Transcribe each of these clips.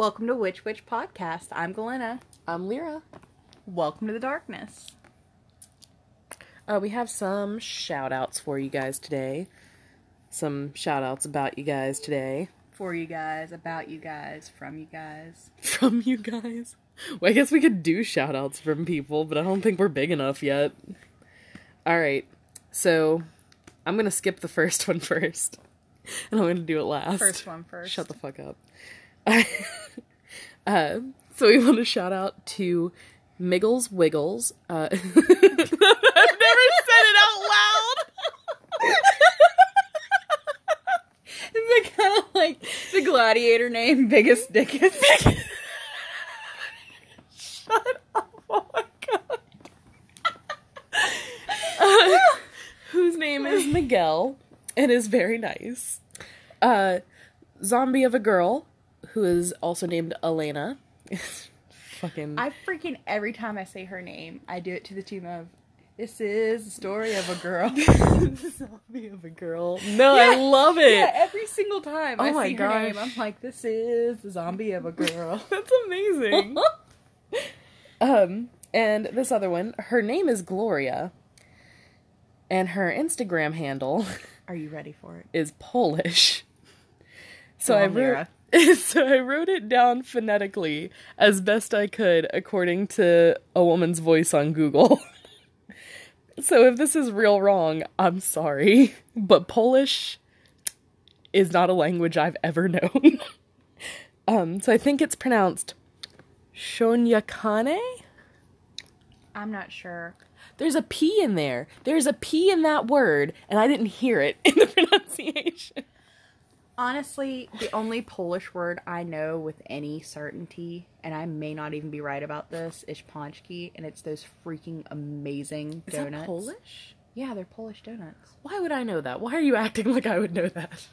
Welcome to Witch Witch Podcast. I'm Galena. I'm Lyra. Welcome to the darkness. Uh, we have some shout outs for you guys today. Some shout outs about you guys today. For you guys, about you guys, from you guys. From you guys. Well, I guess we could do shout outs from people, but I don't think we're big enough yet. Alright, so I'm gonna skip the first one first. And I'm gonna do it last. First one first. Shut the fuck up. Uh, so we want to shout out to Miggles Wiggles. Uh, I've never said it out loud. Is it kind of like the gladiator name, Biggus Dickus? Shut up! Oh my god. Uh, whose name is Miguel and is very nice. Uh, zombie of a girl who is also named Elena. Fucking. I freaking every time I say her name, I do it to the tune of "This is the story of a girl." zombie of a girl. No, I love it. Yeah, every single time I Oh my see her name. I'm like, "This is the zombie of a girl." That's amazing. um, and this other one, her name is Gloria, and her Instagram handle Are you ready for it? is Polish. So Go I Lyra. so I wrote it down phonetically as best I could according to a woman's voice on Google. so if this is real wrong, I'm sorry, but Polish is not a language I've ever known. um, so I think it's pronounced Shonyakane. I'm not sure. There's a P in there. There's a P in that word, and I didn't hear it in the pronunciation. Honestly, the only Polish word I know with any certainty, and I may not even be right about this, is pączki, and it's those freaking amazing Is that donuts. Polish? Yeah, they're Polish donuts. Why would I know that? Why are you acting like I would know that?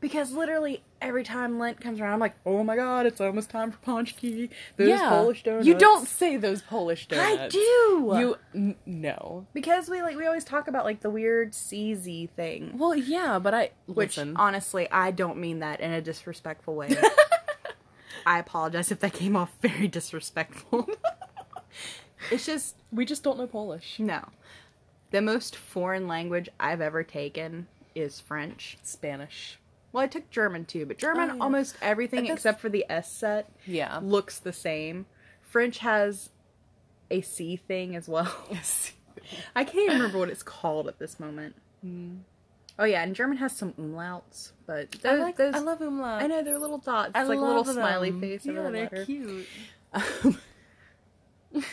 Because literally every time Lent comes around, I'm like, oh my god, it's almost time for pączki. Those Polish donuts. You don't say those Polish donuts. I do. You n- no. because we like we always talk about like the weird CZ thing. Well, yeah, but I Which listen. honestly, I don't mean that in a disrespectful way. I apologize if that came off very disrespectful. it's just we just don't know Polish. no. The most foreign language I've ever taken is French. Spanish. Well, I took German too, but German Oh, yeah. almost everything except for the S set Yeah. looks the same. French has a C thing as well. I can't even remember what it's called at this moment. Oh yeah, and German has some umlauts, but those, I like. those I love umlaut. I know they're little dots. I It's like a little love smiley them. face Yeah, they're letter. cute.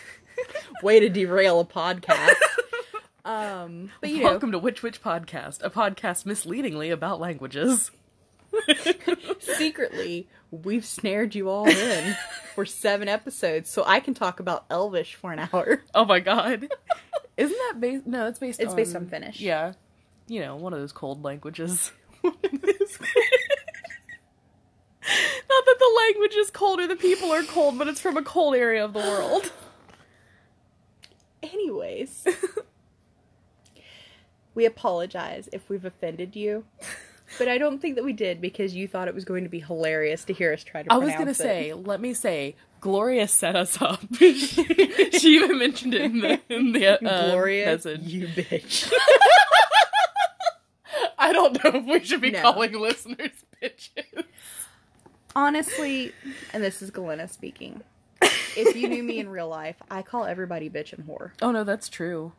Way to derail a podcast. um, but you know, Welcome to Witch Witch Podcast, a podcast misleadingly about languages. secretly, we've snared you all in for seven episodes, so I can talk about Elvish for an hour. Oh my god. Isn't that based? No, it's based. It's on, based on Finnish. Yeah, you know, one of those cold languages. Not that the language is cold or the people are cold, but it's from a cold area of the world. Anyways, we apologize if we've offended you. But I don't think that we did because you thought it was going to be hilarious to hear us try to I was gonna it. say, let me say, Gloria set us up. she even mentioned it in the in the uh, Gloria, message. you bitch. I don't know if we should be No. calling listeners bitches. Honestly, and this is Galena speaking. If you knew me in real life, I call everybody bitch and whore. Oh no, that's true.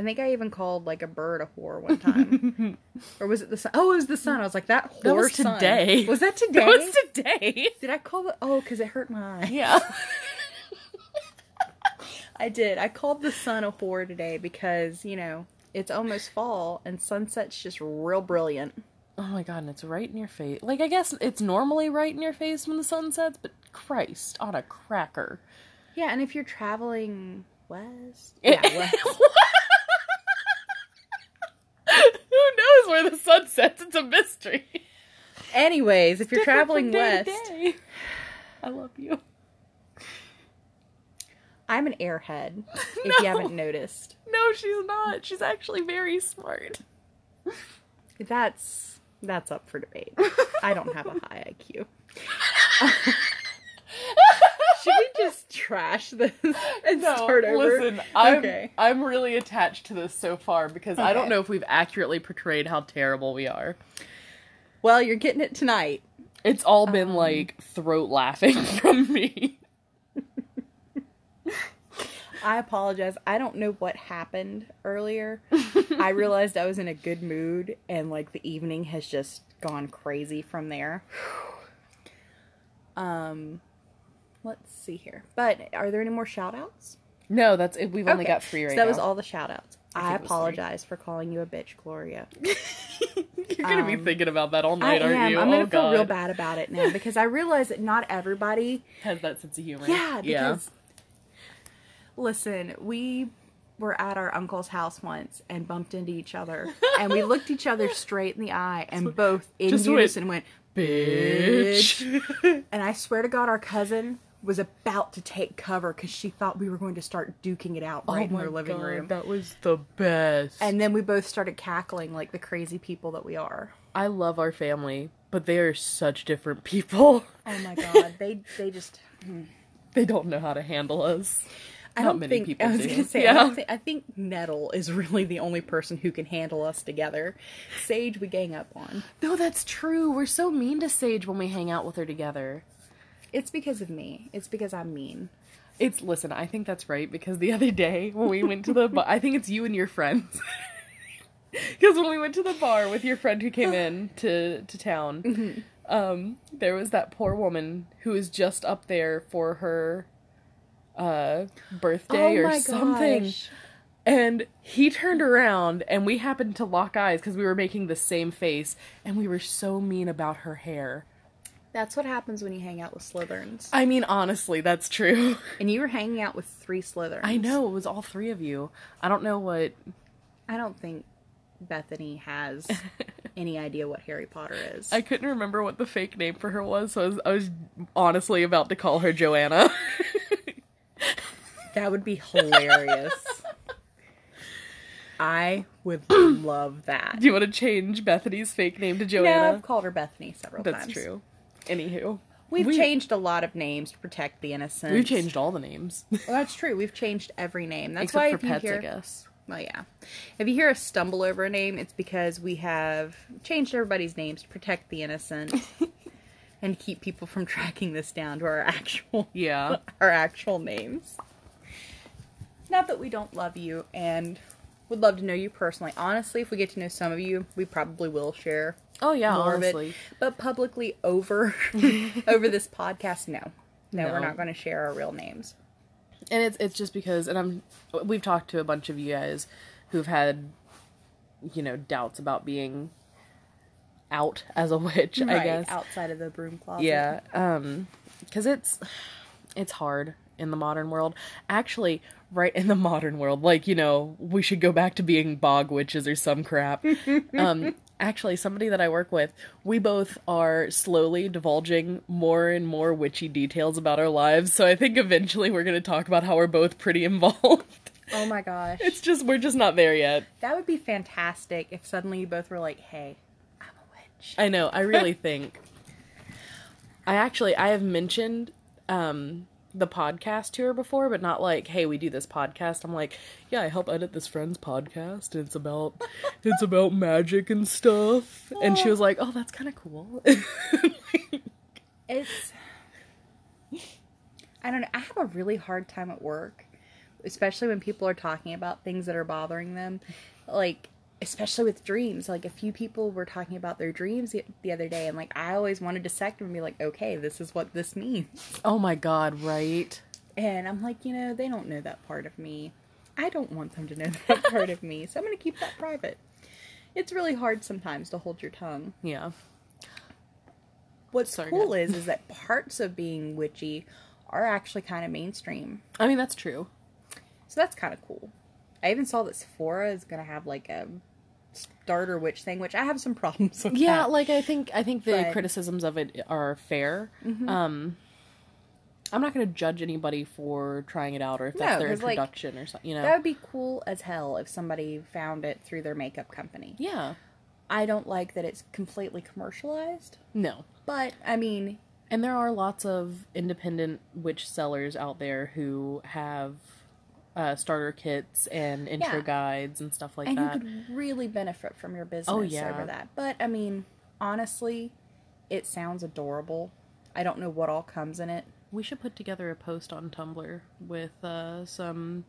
I think I even called like a bird a whore one time. or was it the sun? Oh, it was the sun. I was like, that whore That was sun. today. Was that today? That was today. Did I call it? Oh, because it hurt my eye. Yeah. I did. I called the sun a whore today because, you know, it's almost fall and sunset's just real brilliant. Oh my god, and it's right in your face. Like I guess it's normally right in your face when the sun sets, but Christ, on a cracker. Yeah, and if you're traveling west, Yeah, yeah, west. Who knows where the sun sets? It's a mystery. Anyways, if you're Different traveling west. I love you. I'm an airhead. If No. you haven't noticed, No, she's not. She's actually very smart. that's that's up for debate. I don't have a high IQ. trash this and start over? Listen, I'm okay. I'm really attached to this so far because okay. I don't know if we've accurately portrayed how terrible we are. Well, you're getting it tonight. It's all been um, like throat laughing from me. I apologize. I don't know what happened earlier. I realized I was in a good mood and like the evening has just gone crazy from there. Um let's see here. But are there any more shout outs? No, that's it. We've only got three right so that now. was all the shout outs. I, I apologize for calling you a bitch, Gloria. You're gonna um, be thinking about that all night, I aren't am. you? I'm gonna oh, feel real bad about it now because I realize that not everybody has that sense of humor. Yeah, because yeah. listen, we were at our uncle's house once and bumped into each other, and we looked each other straight in the eye, and both in unison went, "Bitch!" and I swear to God, our cousin was about to take cover because she thought we were going to start duking it out right oh in her living God, room. That was the best. And then we both started cackling like the crazy people that we are. I love our family, but they are such different people. Oh my God, they they just hmm. they don't know how to handle us. I don't think people I was gonna say yeah. I, think, I think Nettle is really the only person who can handle us together. Sage we gang up on. No, that's true. We're so mean to Sage when we hang out with her together. It's because of me. It's because I'm mean. It's listen. I think that's right because the other day when we went to the, bar, I think it's you and your friends. Because when we went to the bar with your friend who came in to to town, mm-hmm. um, there was that poor woman who was just up there for her uh, birthday oh or something. Gosh. And he turned around and we happened to lock eyes because we were making the same face and we were so mean about her hair. That's what happens when you hang out with Slytherins. I mean, honestly, that's true. And you were hanging out with three Slytherins. I know, it was all three of you. I don't know what. I don't think Bethany has any idea what Harry Potter is. I couldn't remember what the fake name for her was, so I was, I was honestly about to call her Joanna. that would be hilarious. I would love that. Do you want to change Bethany's fake name to Joanna? No, I've called her Bethany several That's times. That's true. Anywho. We've we, changed a lot of names to protect the innocent. We've changed all the names. well, that's true. We've changed every name. That's Except why for if pets, you hear, I guess. Well, yeah. If you hear us stumble over a name, it's because we have changed everybody's names to protect the innocent and keep people from tracking this down to our actual yeah our actual names. Not that we don't love you and would love to know you personally. Honestly, if we get to know some of you, we probably will share. Oh yeah, more honestly. Of it. But publicly over over this podcast, no. no, no, we're not going to share our real names. And it's it's just because, and I'm we've talked to a bunch of you guys who've had, you know, doubts about being out as a witch. Right, I guess outside of the broom closet. Yeah, um, because it's it's hard in the modern world. Actually, right in the modern world, like, you know, we should go back to being bog witches or some crap. um, actually, somebody that I work with, we both are slowly divulging more and more witchy details about our lives. So I think eventually we're going to talk about how we're both pretty involved. Oh my gosh. It's just, we're just not there yet. That would be fantastic if suddenly you both were like, hey, I'm a witch. I know, I really think. I actually, I have mentioned um, the podcast to her before, but not like, hey, we do this podcast. I'm like, yeah, I help edit this friend's podcast. And it's about it's about magic and stuff. And she was like, oh, that's kind of cool. it's I don't know. I have a really hard time at work, especially when people are talking about things that are bothering them. Like especially with dreams. Like a few people were talking about their dreams the other day, and like I always want to dissect them and be like, okay, this is what this means. Oh my god, right? And I'm like, you know, they don't know that part of me. I don't want them to know that part of me, so I'm gonna keep that private. It's really hard sometimes to hold your tongue. Yeah. What's Sorry, cool is is that parts of being witchy are actually kind of mainstream. I mean, that's true. So that's kind of cool. I even saw that Sephora is gonna have like a starter witch thing, which I have some problems with. Yeah, that. like I think I think the but... criticisms of it are fair. Mm-hmm. Um, I'm not going to judge anybody for trying it out or if that's no, their introduction like, or something. You know, that would be cool as hell if somebody found it through their makeup company. Yeah, I don't like that it's completely commercialized. No, but I mean, And there are lots of independent witch sellers out there who have uh, starter kits and intro Yeah. guides and stuff like and that. you could really benefit from your business Oh, yeah. over that. But I mean, honestly, it sounds adorable. I don't know what all comes in it. We should put together a post on Tumblr with uh, some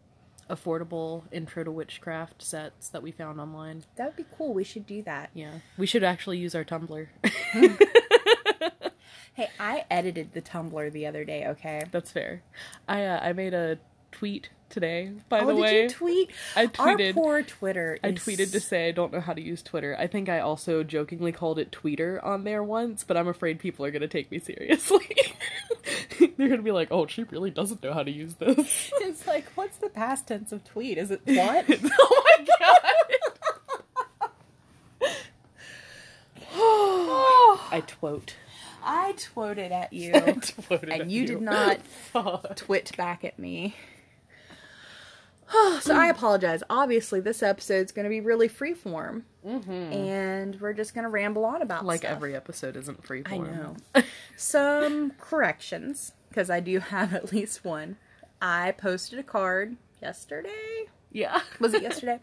affordable intro to witchcraft sets that we found online. That would be cool. We should do that. Yeah, we should actually use our Tumblr. Hey, I edited the Tumblr the other day. Okay. That's fair. I uh, I made a tweet today. By oh, the did way, you tweet? I tweeted- Our poor Twitter. I is- tweeted to say I don't know how to use Twitter. I think I also jokingly called it Tweeter on there once, but I'm afraid people are gonna take me seriously. They're gonna be like, "Oh, she really doesn't know how to use this." It's like, what's the past tense of tweet? Is it what? oh my god! I twote. I twoted at you, I twoted at and you did not twit back at me. so I apologize. Obviously, this episode's going to be really freeform, mm-hmm. and we're just going to ramble on about Like stuff. every episode isn't free I know. Some corrections, because I do have at least one. I posted a card yesterday. yeah. Was it yesterday?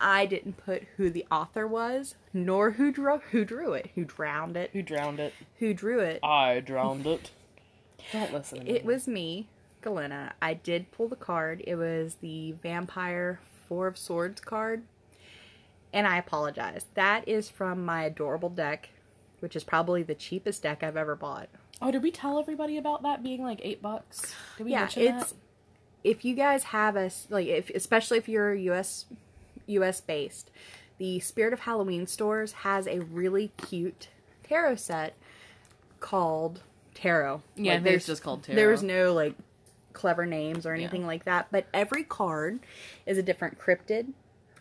I didn't put who the author was, nor who drew who drew it, who drowned it, Who drowned it? who drew it. I drowned it. Don't listen. It was me, Galena. I did pull the card. It was the Vampire Four of Swords card. And I apologize. That is from my adorable deck, which is probably the cheapest deck I've ever bought. Oh, did we tell everybody about that being like eight bucks? Did we yeah, mention it's that? if you guys have us like if especially if you're US US based, the Spirit of Halloween stores has a really cute tarot set called Tarot. Yeah, it's there's- just called tarot. There was no like clever names or anything like that, but every card is a different cryptid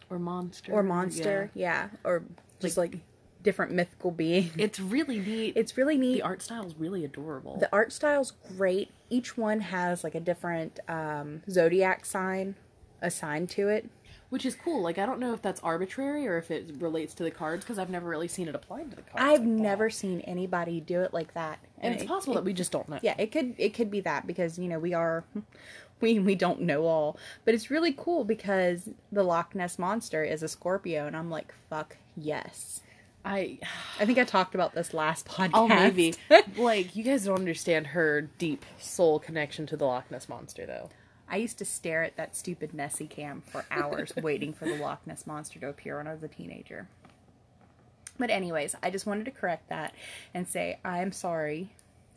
or monster or monster, yeah, or just like, different mythical being. It's really neat. It's really neat. the art style is really adorable. The art style's great. Each one has like a different um, zodiac sign assigned to it. Which is cool. Like I don't know if that's arbitrary or if it relates to the cards because I've never really seen it applied to the cards. I've like that. never seen anybody do it like that, and it's it- possible that we just don't know. yeah, it could it could be that because you know we are we we don't know all, but it's really cool because the Loch Ness monster is a Scorpio, and I'm like fuck yes. I I think I talked about this last oh, podcast. oh maybe like you guys don't understand her deep soul connection to the Loch Ness monster though. I used to stare at that stupid Nessie cam for hours waiting for the Loch Ness monster to appear when I was a teenager. But anyways, I just wanted to correct that and say I'm sorry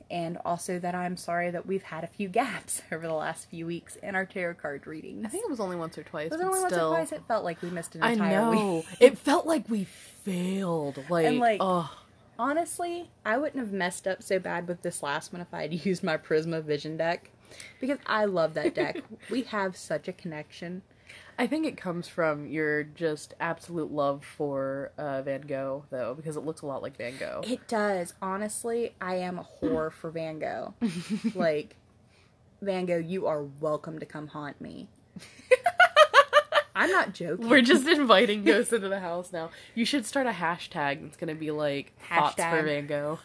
and also that I'm sorry that we've had a few gaps over the last few weeks in our tarot card readings. I think it was only once or twice. it was only once or twice it felt like we missed an entire I know. week. it felt like we failed. Like, And, like, oh, Honestly, I wouldn't have messed up so bad with this last one if I had used my Prisma Vision deck. Because I love that deck. we have such a connection. I think it comes from your just absolute love for uh, Van Gogh, though, because it looks a lot like Van Gogh. It does. Honestly, I am a whore for Van Gogh. like, Van Gogh, you are welcome to come haunt me. I'm not joking. We're just inviting ghosts into the house now. You should start a hashtag that's gonna be like thoughts for Van Gogh.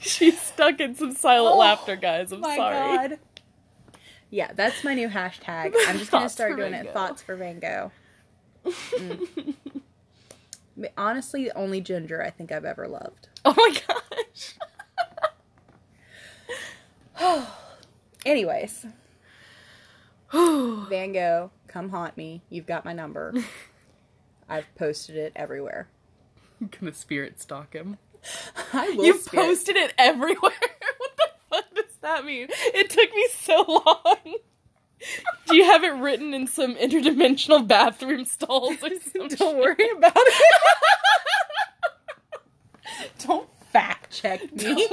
She's stuck in some silent Oh, laughter, guys. I'm my sorry. God. Yeah, that's my new hashtag. I'm just gonna start doing Van it. Thoughts for Van Gogh. Mm. Honestly, the only ginger I think I've ever loved. Oh my gosh. Anyways, Van Gogh, come haunt me. You've got my number. I've posted it everywhere. I'm gonna spirit stalk him. I will You've spirit- posted it everywhere. what the fuck does that mean? It took me so long. Do you have it written in some interdimensional bathroom stalls or something? Don't worry about it. Don't fact check me.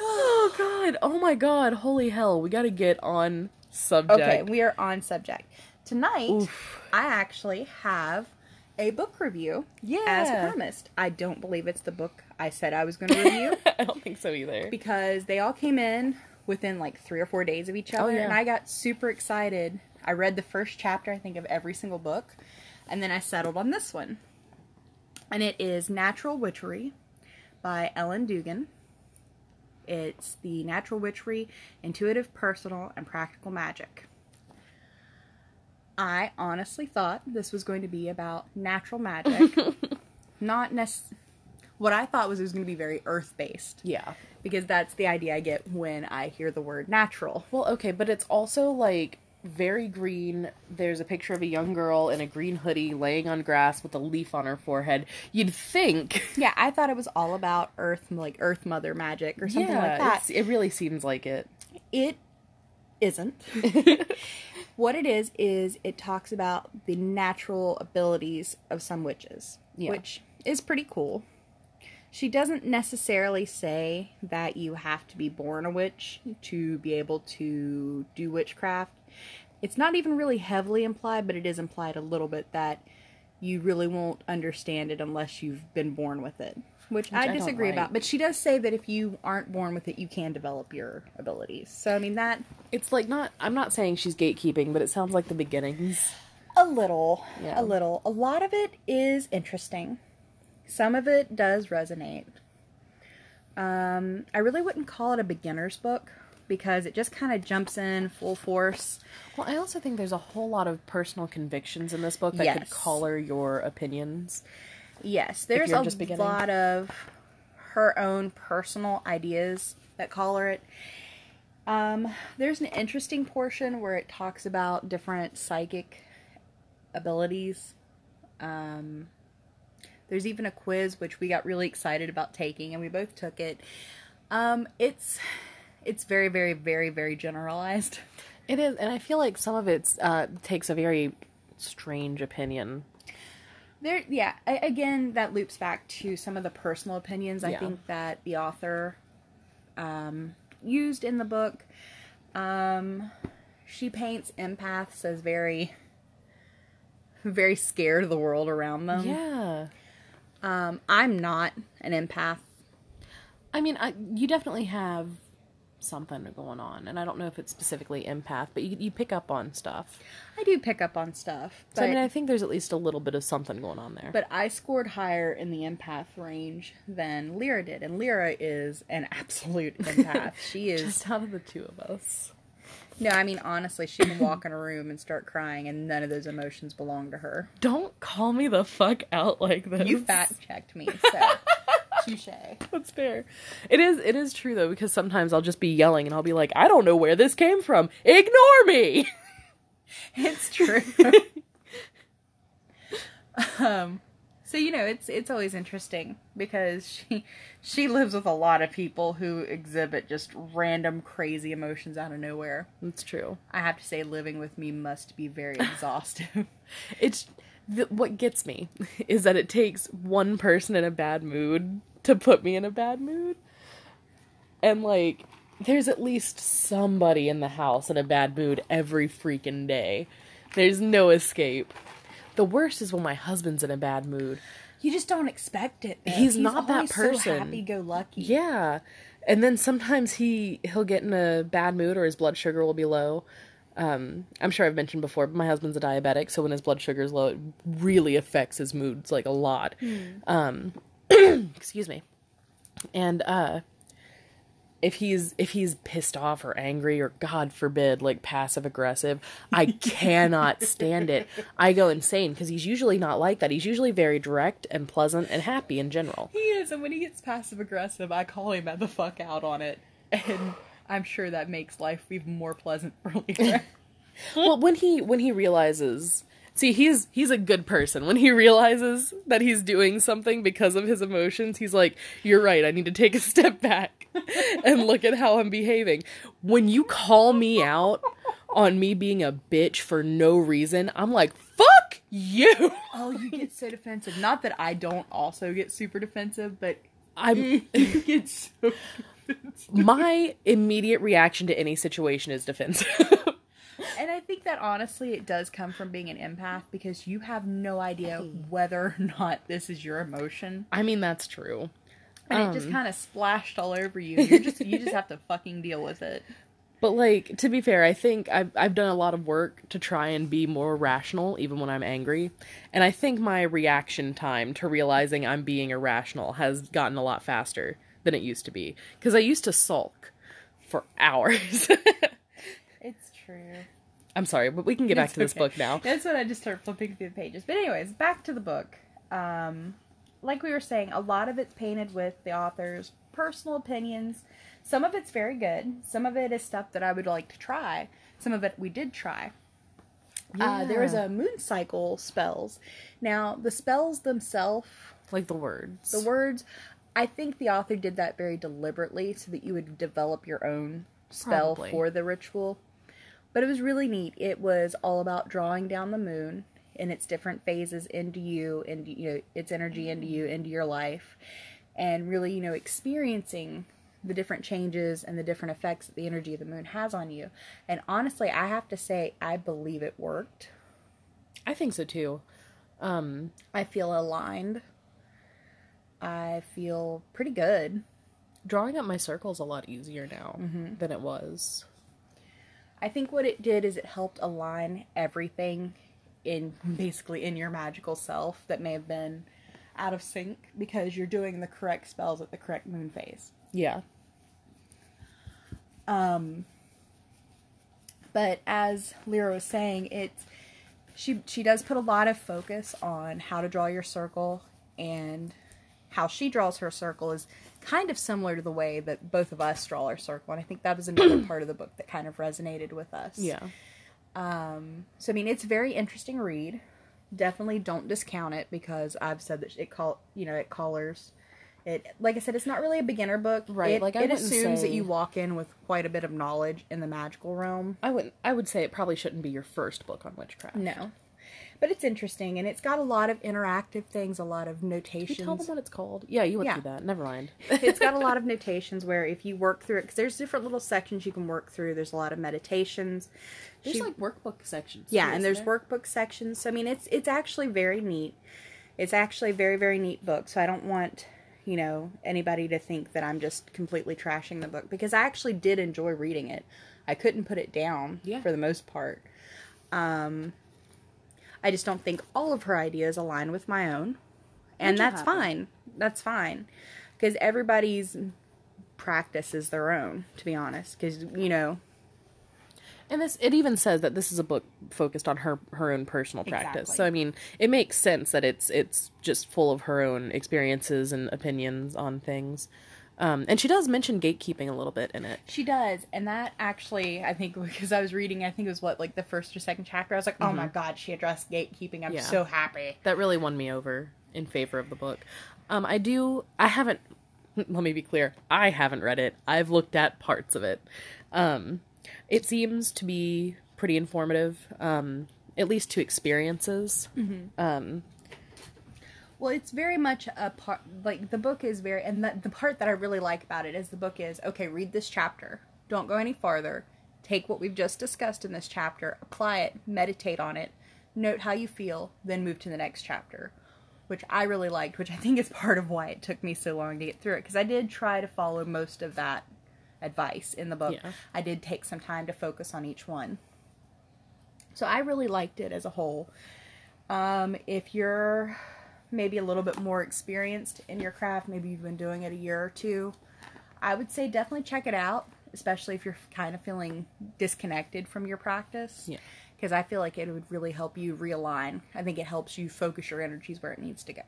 oh god. Oh my god. Holy hell. We gotta get on subject. Okay, we are on subject. Tonight, Oof. I actually have a book review. Yeah. As promised. I don't believe it's the book I said I was going to review I don't think so either. because they all came in within like three or four days of each oh, other. yeah. And I got super excited. I read the first chapter, I think, of every single book. And then I settled on this one. And it is Natural Witchery by Ellen Dugan. It's the Natural Witchery, Intuitive, Personal, and Practical Magic. I honestly thought this was going to be about natural magic. Not necessarily. What I thought was it was going to be very earth based Yeah. because that's the idea I get when I hear the word natural. Well, okay, but it's also like very green. There's a picture of a young girl in a green hoodie laying on grass with a leaf on her forehead. You'd think. Yeah, I thought it was all about earth, like earth mother magic or something like that. it really seems like it. It isn't. what it is is it talks about the natural abilities of some witches, Yeah. which is pretty cool. She doesn't necessarily say that you have to be born a witch to be able to do witchcraft. It's not even really heavily implied, but it is implied a little bit that you really won't understand it unless you've been born with it. Which, I I disagree like. about. But she does say that if you aren't born with it, you can develop your abilities. So, I mean, that It's like not. I'm not saying she's gatekeeping, but it sounds like the beginnings. A little. Yeah. A little. A lot of it is interesting. Some of it does resonate. Um, I really wouldn't call it a beginner's book because it just kind of jumps in full force. Well, I also think there's a whole lot of personal convictions in this book that could color your opinions. Yes, there's a lot of her own personal ideas that color it. Um, there's an interesting portion where it talks about different psychic abilities. Um, there's even a quiz which we got really excited about taking, and we both took it. Um, it's it's very, very, very, very generalized. It is, and I feel like some of it uh, takes a very strange opinion. There, yeah. I, again, that loops back to some of the personal opinions I Yeah. think that the author um, used in the book. Um, she paints empaths as very, very scared of the world around them. Yeah. Um, I'm not an empath. I mean, I, you definitely have something going on, and I don't know if it's specifically empath, but you, you pick up on stuff. I do pick up on stuff, but So I mean, I think there's at least a little bit of something going on there. but I scored higher in the empath range than Lyra did, and Lyra is an absolute empath. she is just out of the two of us, No, I mean honestly, she can walk in a room and start crying, and none of those emotions belong to her. don't call me the fuck out like this. You fact checked me, so touche. That's fair. It is. It is true though, because sometimes I'll just be yelling and I'll be like, "I don't know where this came from. Ignore me." It's true. um, so you know, it's it's always interesting because she she lives with a lot of people who exhibit just random crazy emotions out of nowhere. That's true. I have to say, living with me must be very exhaustive. It's th- what gets me is that it takes one person in a bad mood to put me in a bad mood, and like, there's at least somebody in the house in a bad mood every freaking day. There's no escape. The worst is when my husband's in a bad mood. you just don't expect it. though. He's not that person. So happy go lucky. Yeah. And then sometimes he he'll get in a bad mood or his blood sugar will be low. Um, I'm sure I've mentioned before, but my husband's a diabetic, so when his blood sugar is low, it really affects his moods like a lot. Um, excuse me. And uh, if he's if he's pissed off or angry or God forbid like passive aggressive, I cannot stand it. I go insane because he's usually not like that. He's usually very direct and pleasant and happy in general. He is, and when he gets passive aggressive, I call him the fuck out on it, and I'm sure that makes life even more pleasant for Lyra. well when he when he realizes see he's he's a good person when he realizes that he's doing something because of his emotions he's like you're right i need to take a step back and look at how i'm behaving when you call me out on me being a bitch for no reason i'm like fuck you oh, you get so defensive. Not that I don't also get super defensive, but you get so. defensive. my immediate reaction to any situation is defensive And I think that honestly, it does come from being an empath because you have no idea whether or not this is your emotion, i mean that's true and it just um, kind of splashed all over you. You're just you just have to fucking deal with it. But like to be fair, I think I've I've done a lot of work to try and be more rational even when I'm angry. And I think my reaction time to realizing I'm being irrational has gotten a lot faster than it used to be. Because I used to sulk for hours. true. I'm sorry, but we can get back It's to this book now. That's when I just start flipping through the pages. But anyways, back to the book. Um, like we were saying, a lot of it's painted with the author's personal opinions. Some of it's very good. Some of it is stuff that I would like to try. Some of it we did try. Uh, there was a moon cycle spells. Now the spells themselves, Like the words. the words, I think the author did that very deliberately so that you would develop your own spell Probably. for the ritual. But it was really neat. It was all about drawing down the moon in its different phases into you, and you know its energy into you, into your life, and really you know experiencing the different changes and the different effects that the energy of the moon has on you. And honestly, I have to say, I believe it worked. I think so too. Um I feel aligned. I feel pretty good. drawing up my circle's a lot easier now Mm-hmm. than it was. I think what it did is it helped align everything in basically in your magical self that may have been out of sync because you're doing the correct spells at the correct moon phase. Yeah. Um but as Lyra was saying, it's she she does put a lot of focus on how to draw your circle and how she draws her circle is kind of similar to the way that both of us draw our circle and I think that was another part of the book that kind of resonated with us. Yeah. Um, so I mean, it's a very interesting read. Definitely don't discount it because I've said that it call you know it colors. It like I said, it's not really a beginner book. Right, It, like, I it assumes that you walk in with quite a bit of knowledge in the magical realm. I would I would say it probably shouldn't be your first book on witchcraft. No, but it's interesting and it's got a lot of interactive things, a lot of Can you notations. tell them what it's called? Yeah, you went Yeah. through that. Never mind. it's got a lot of notations where if you work through it, because there's different little sections you can work through. There's a lot of meditations. There's She- like workbook sections. Yeah, and there's there? workbook sections. So I mean, it's it's actually very neat. It's actually a very very neat book. So I don't want you know anybody to think that I'm just completely trashing the book because I actually did enjoy reading it. I couldn't put it down Yeah. for the most part. Um, I just don't think all of her ideas align with my own, and that's happen. fine. That's fine because everybody's practice is their own. To be honest, because you know And this it even says that this is a book focused on her her own personal practice. Exactly. So I mean, it makes sense that it's it's just full of her own experiences and opinions on things. Um, and she does mention gatekeeping a little bit in it. She does, and that actually, I think, because I was reading, I think it was what, like the first or second chapter. I was like, oh my god, she addressed gatekeeping. I'm Yeah. so happy. That really won me over in favor of the book. Um, I do. I haven't. Let me be clear. I haven't read it. I've looked at parts of it. Um, it seems to be pretty informative, um, at least to experiences. Um, Well, it's very much a part, like the book is very, and the, the part that I really like about it is the book is okay, read this chapter. Don't go any farther. Take what we've just discussed in this chapter, apply it, meditate on it, note how you feel, then move to the next chapter. Which I really liked, which I think is part of why it took me so long to get through it. Because I did try to follow most of that advice in the book. Yeah. I did take some time to focus on each one. So I really liked it as a whole. Um, if you're maybe a little bit more experienced in your craft, maybe you've been doing it a year or two, I would say definitely check it out, especially if you're kind of feeling disconnected from your practice. Yeah. Because I feel like it would really help you realign. I think it helps you focus your energies where it needs to go.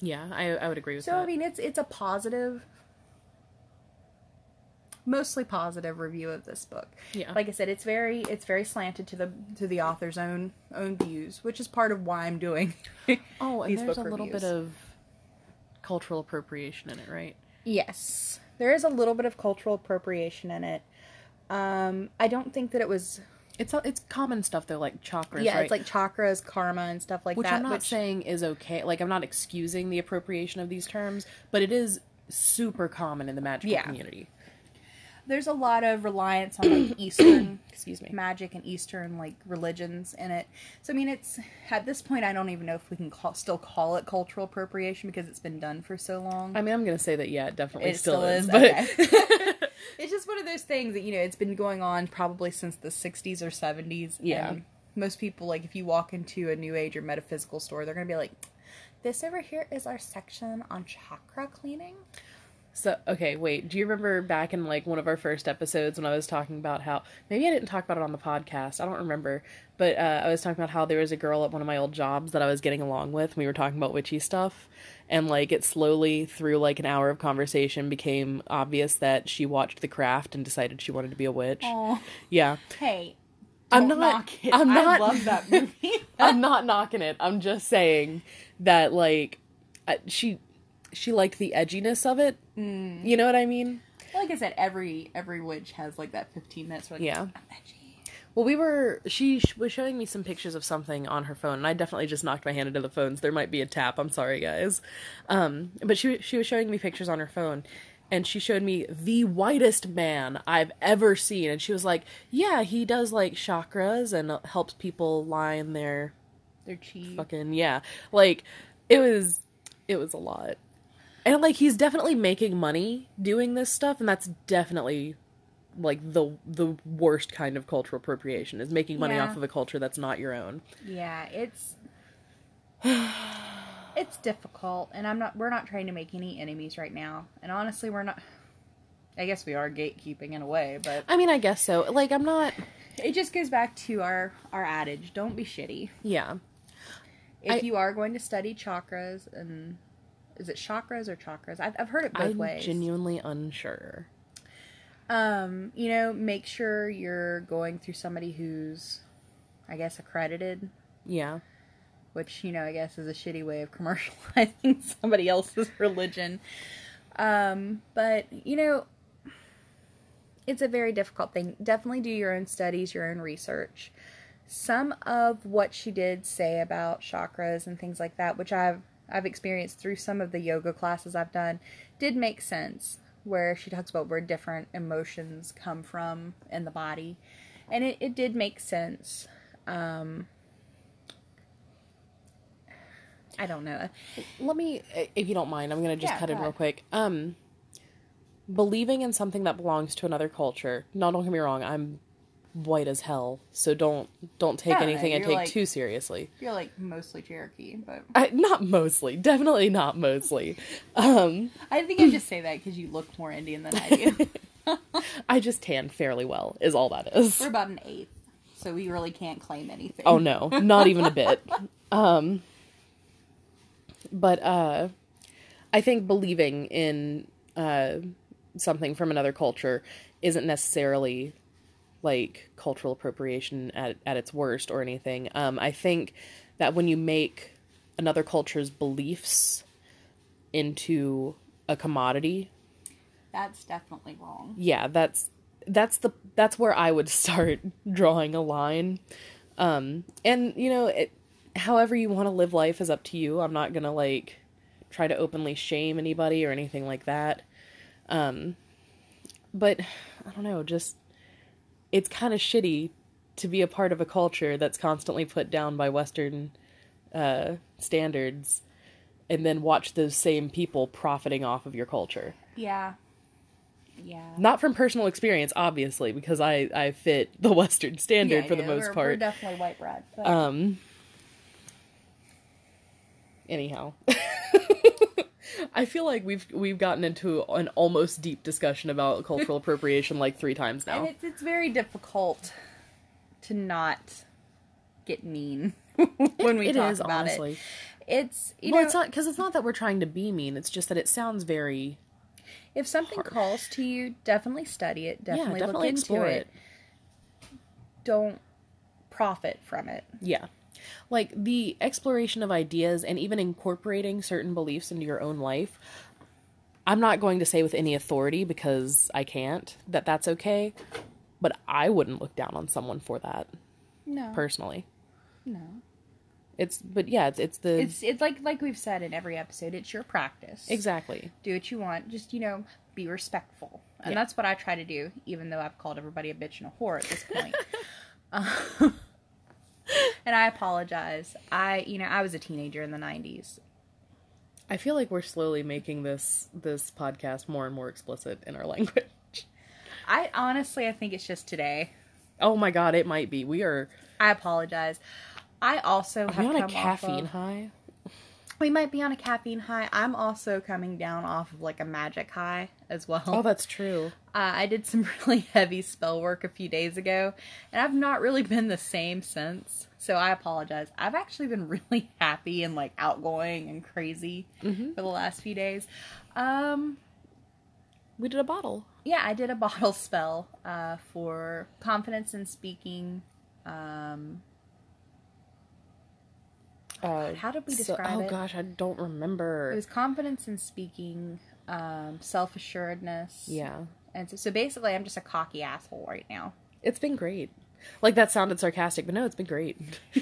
yeah, I, I would agree with So that. So I mean, it's it's a positive, mostly positive review of this book. Yeah. Like I said, it's very it's very slanted to the to the author's own own views, which is part of why I'm doing. oh, and there's a little reviews. bit of cultural appropriation in it, right? Yes, there is a little bit of cultural appropriation in it. Um, I don't think that it was. It's it's common stuff though, like chakras. yeah, right? it's like chakras, karma, and stuff like which that. Which I'm not which, saying is okay. Like I'm not excusing the appropriation of these terms, but it is super common in the magical Yeah. community. There's a lot of reliance on like Eastern Excuse me. magic and Eastern like religions in it. So I mean, it's at this point I don't even know if we can call, still call it cultural appropriation because it's been done for so long. I mean, I'm gonna say that yeah, it definitely it still, is, Okay. but it's just one of those things that you know it's been going on probably since the 60s or 70s. Yeah. And most people like if you walk into a new age or metaphysical store, they're gonna be like, "This over here is our section on chakra cleaning." So okay, wait. Do you remember back in like one of our first episodes when I was talking about how maybe I didn't talk about it on the podcast. I don't remember, but uh, I was talking about how there was a girl at one of my old jobs that I was getting along with. We were talking about witchy stuff, and like it slowly through like an hour of conversation became obvious that she watched The Craft and decided she wanted to be a witch. Oh, Yeah, hey, I'm not- knock it. I'm not. I love that movie. I'm not knocking it. I'm just saying that like she she liked the edginess of it. Mm. You know what I mean? like I said, every every witch has like that 15 minutes. Where like, Yeah. Well, we were. She sh- was showing me some pictures of something on her phone, and I definitely just knocked my hand into the phones. There might be a tap. I'm sorry, guys. Um, but she she was showing me pictures on her phone, and she showed me the whitest man I've ever seen, and she was like, "Yeah, he does like chakras and helps people line their They're cheap. fucking yeah." Like it was, it was a lot, and like he's definitely making money doing this stuff, and that's definitely like the the worst kind of cultural appropriation is making money Yeah. off of a culture that's not your own. Yeah, it's it's difficult, and I'm not. We're not trying to make any enemies right now, and honestly, we're not. I guess we are gatekeeping in a way, but I mean, I guess so. Like I'm not it just goes back to our our adage: don't be shitty. yeah. If I- you are going to study chakras, and is it chakras or chakras? I've, I've heard it both ways. I'm ways. genuinely unsure. Um, you know, make sure you're going through somebody who's, I guess, accredited, Yeah. which, you know, I guess is a shitty way of commercializing somebody else's religion. Um, but, you know, it's a very difficult thing. Definitely do your own studies, your own research. Some of what she did say about chakras and things like that, which I've I've experienced through some of the yoga classes I've done, did make sense. Where she talks about where different emotions come from in the body, and it, it did make sense. Um, I don't know. Let me if you don't mind, I'm going to just Yeah, cut in real quick. Um believing in something that belongs to another culture. No, don't get me wrong. I'm white as hell, so don't don't take Yeah, anything I take like- too seriously. You're like mostly Cherokee, but I, not mostly, definitely not mostly. Um, I think I just say that because you look more Indian than I do. I just tan fairly well, is all that is. We're about an eighth, so we really can't claim anything. Oh no, not even a bit. Um, but uh, I think believing in uh, something from another culture isn't necessarily like cultural appropriation at at its worst or anything. Um, I think that when you make another culture's beliefs into a commodity, That's definitely wrong. yeah that's that's the that's where i would start drawing a line um and you know it however you want to live life is up to you i'm not gonna like try to openly shame anybody or anything like that um but i don't know just it's kind of shitty to be a part of a culture that's constantly put down by western uh standards and then watch those same people profiting off of your culture Yeah. Yeah. not from personal experience obviously because i i fit the western standard Yeah, for the most we're, We're part definitely white bread. But um anyhow i feel like we've we've gotten into an almost deep discussion about cultural appropriation like three times and now it's it's very difficult to not get mean when we It talk is, about honestly. it. It's you well know it's not because it's not that we're trying to be mean it's just that it sounds very if something calls to you, definitely study it. Definitely, yeah definitely look into it. it Don't profit from it. Yeah. Like the exploration of ideas and even incorporating certain beliefs into your own life. I'm not going to say with any authority because I can't that that's okay, but I wouldn't look down on someone for that No, personally. no. It's but yeah, it's it's the It's it's like like we've said in every episode. It's your practice. exactly. do what you want. Just you know, be respectful, and Yeah. that's what I try to do. Even though I've called everybody a bitch and a whore at this point, Uh, and I apologize. I you know I was a teenager in the '90s. I feel like we're slowly making this this podcast more and more explicit in our language. I honestly, I think it's just today. Oh my god, it might be. We are. I apologize. I also Are have we on a caffeine of- high? we might be on a caffeine high. I'm also coming down off of like a magic high as well. Oh, that's true. Uh, I did some really heavy spell work a few days ago, and I've not really been the same since. So I apologize. I've actually been really happy and like outgoing and crazy Mhm. for the last few days. Um, We did a bottle. yeah, I did a bottle spell uh, for confidence in speaking. Um, Uh, how did we so- describe oh it? Oh gosh, I don't remember. It was confidence in speaking, um, self assuredness. yeah, And so, so basically, I'm just a cocky asshole right now. it's been great. Like that sounded sarcastic, but no, it's been great.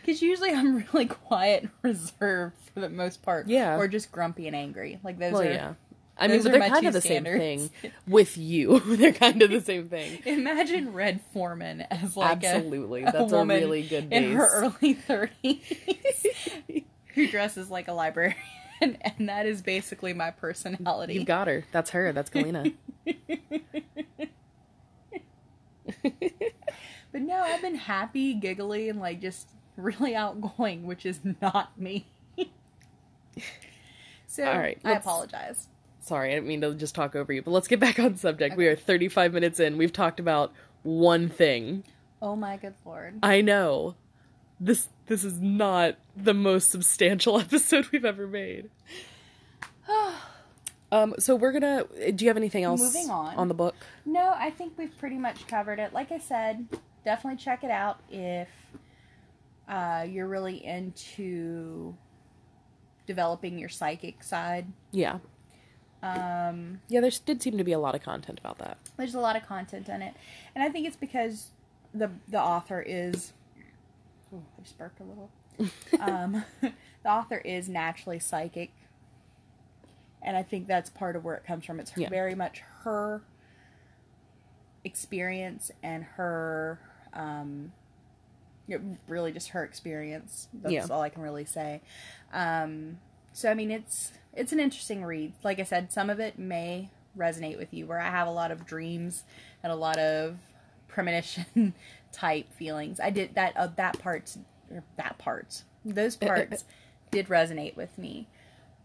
Because usually I'm really quiet and reserved for the most part. Yeah. Or just grumpy and angry. Like those well, are. yeah. I mean, but they're kind of the same thing with you. they're kind of the same thing. Imagine Red Foreman as like Absolutely, a, a that's a really good in her early thirties who dresses like a librarian, and that is basically my personality. You've got her. That's her. That's Galena. But no, I've been happy, giggly, and like just really outgoing, which is not me. so All right, I apologize. Sorry, I didn't mean to just talk over you, but let's get back on subject. We are 35 minutes in. We've talked about one thing. Oh my good lord. I know. This this is not the most substantial episode we've ever made. Um, so we're gonna. Do you have anything else Moving on. on the book? No, I think we've pretty much covered it. Like I said, definitely check it out if uh, you're really into developing your psychic side. Yeah, Um, yeah. There did seem to be a lot of content about that. there's a lot of content in it, and I think it's because the the author is. Oh, I just burped a little. um, the author is naturally psychic, and I think that's part of where it comes from. It's Yeah. very much her experience and her, um, really just her experience. That's Yeah. all I can really say. Um, so I mean, it's it's an interesting read. Like I said, some of it may resonate with you. Where I have a lot of dreams and a lot of premonition type feelings. I did that. Uh, that part, or that part, those parts did resonate with me.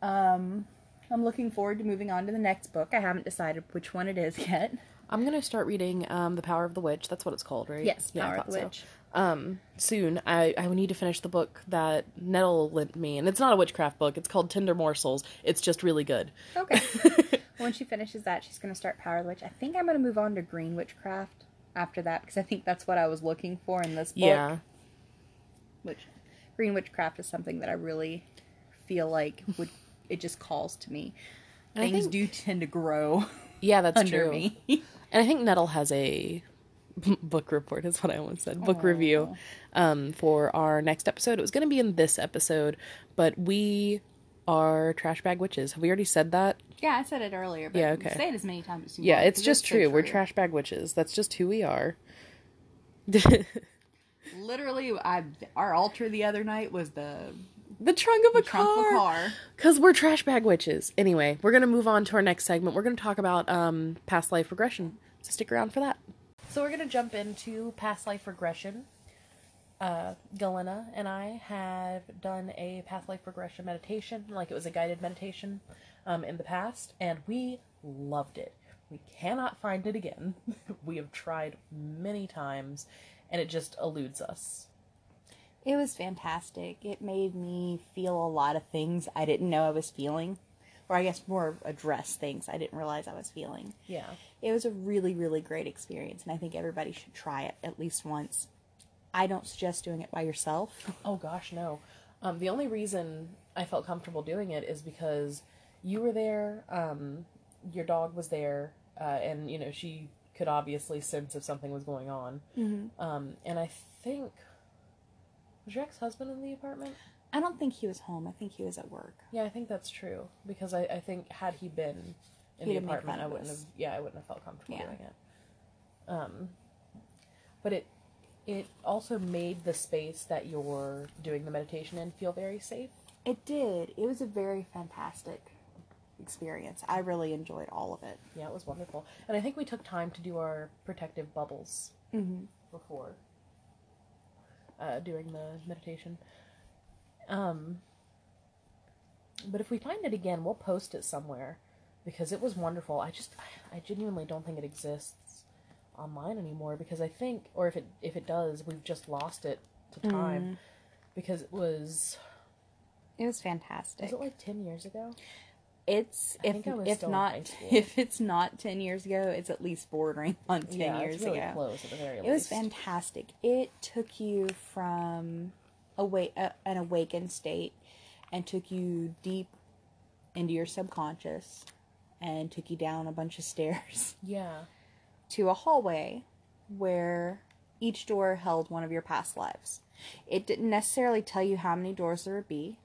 Um, I'm looking forward to moving on to the next book. I haven't decided which one it is yet. I'm gonna start reading um, the Power of the Witch. That's what it's called, right? Yes, Yeah, Power of the so. Witch. Um, soon. I I need to finish the book that Nettle lent me, and it's not a witchcraft book. It's called Tender Morsels. It's just really good. Okay. when she finishes that, she's going to start Power of the Witch. I think I'm going to move on to Green Witchcraft after that because I think that's what I was looking for in this book. yeah. Which Green Witchcraft is something that I really feel like would it just calls to me. And Things think- do tend to grow Yeah, that's under true. me. And I think Nettle has a book report is what I almost said. Book review um for our next episode. It was going to be in this episode, but we are trash bag witches. Have we already said that? Yeah, I said it earlier, but Yeah, okay. say it as many times as you want. Yeah, want, it's 'cause just so true. We're trash bag witches. That's just who we are. Literally, I our altar the other night was the the trunk of a trunk of a car. Because we're trash bag witches. Anyway, we're going to move on to our next segment. We're going to talk about um, past life regression. So stick around for that. So we're going to jump into past life regression. Uh, Galena and I have done a past life regression meditation, like it was a guided meditation um, in the past, and we loved it. We cannot find it again. we have tried many times, and it just eludes us. It was fantastic. It made me feel a lot of things I didn't know I was feeling, or I guess more address things I didn't realize I was feeling. Yeah. It was a really, really great experience, and I think everybody should try it at least once. I don't suggest doing it by yourself. Oh gosh, no. Um, the only reason I felt comfortable doing it is because you were there, um, your dog was there, uh, and you know she could obviously sense if something was going on. Mm-hmm. Um, and I think was your ex husband in the apartment? I don't think he was home. I think he was at work. Yeah, I think that's true because I, I think had he been in He'd the apartment, I wouldn't have. Yeah, I wouldn't have felt comfortable Yeah. doing it. Um, but it it also made the space that you're doing the meditation in feel very safe. It did. It was a very fantastic experience. I really enjoyed all of it. Yeah, it was wonderful. And I think we took time to do our protective bubbles Mm-hmm. before uh, doing the meditation. Um, but if we find it again, we'll post it somewhere because it was wonderful. I just, I genuinely don't think it exists online anymore because I think, or if it if it does, we've just lost it to time because it was. It was fantastic. Was it like ten years ago? It's I if think I was if still in high not if it's not ten years ago, it's at least bordering on ten yeah, years really ago. close at the very It least. was fantastic. It took you from awake uh, an awakened state and took you deep into your subconscious and took you down a bunch of stairs Yeah, to a hallway where each door held one of your past lives. It didn't necessarily tell you how many doors there would be.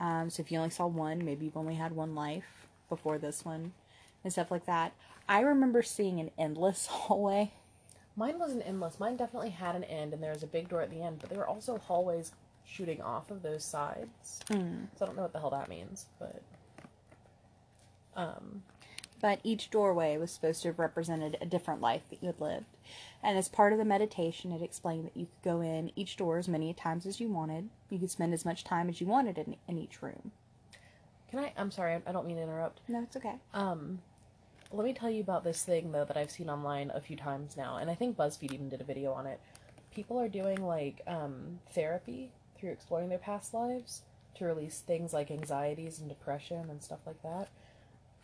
Um, so if you only saw one, maybe you've only had one life before this one and stuff like that. I remember seeing an endless hallway. Mine wasn't endless. Mine definitely had an end, and there was a big door at the end. But there were also hallways shooting off of those sides. So I don't know what the hell that means, but um, but each doorway was supposed to have represented a different life that you had lived. And as part of the meditation, it explained that you could go in each door as many times as you wanted. You could spend as much time as you wanted in, in each room. can I? I'm sorry, I don't mean to interrupt. No, it's okay. Um, let me tell you about this thing though that I've seen online a few times now, and I think BuzzFeed even did a video on it. People are doing like um, therapy through exploring their past lives to release things like anxieties and depression and stuff like that,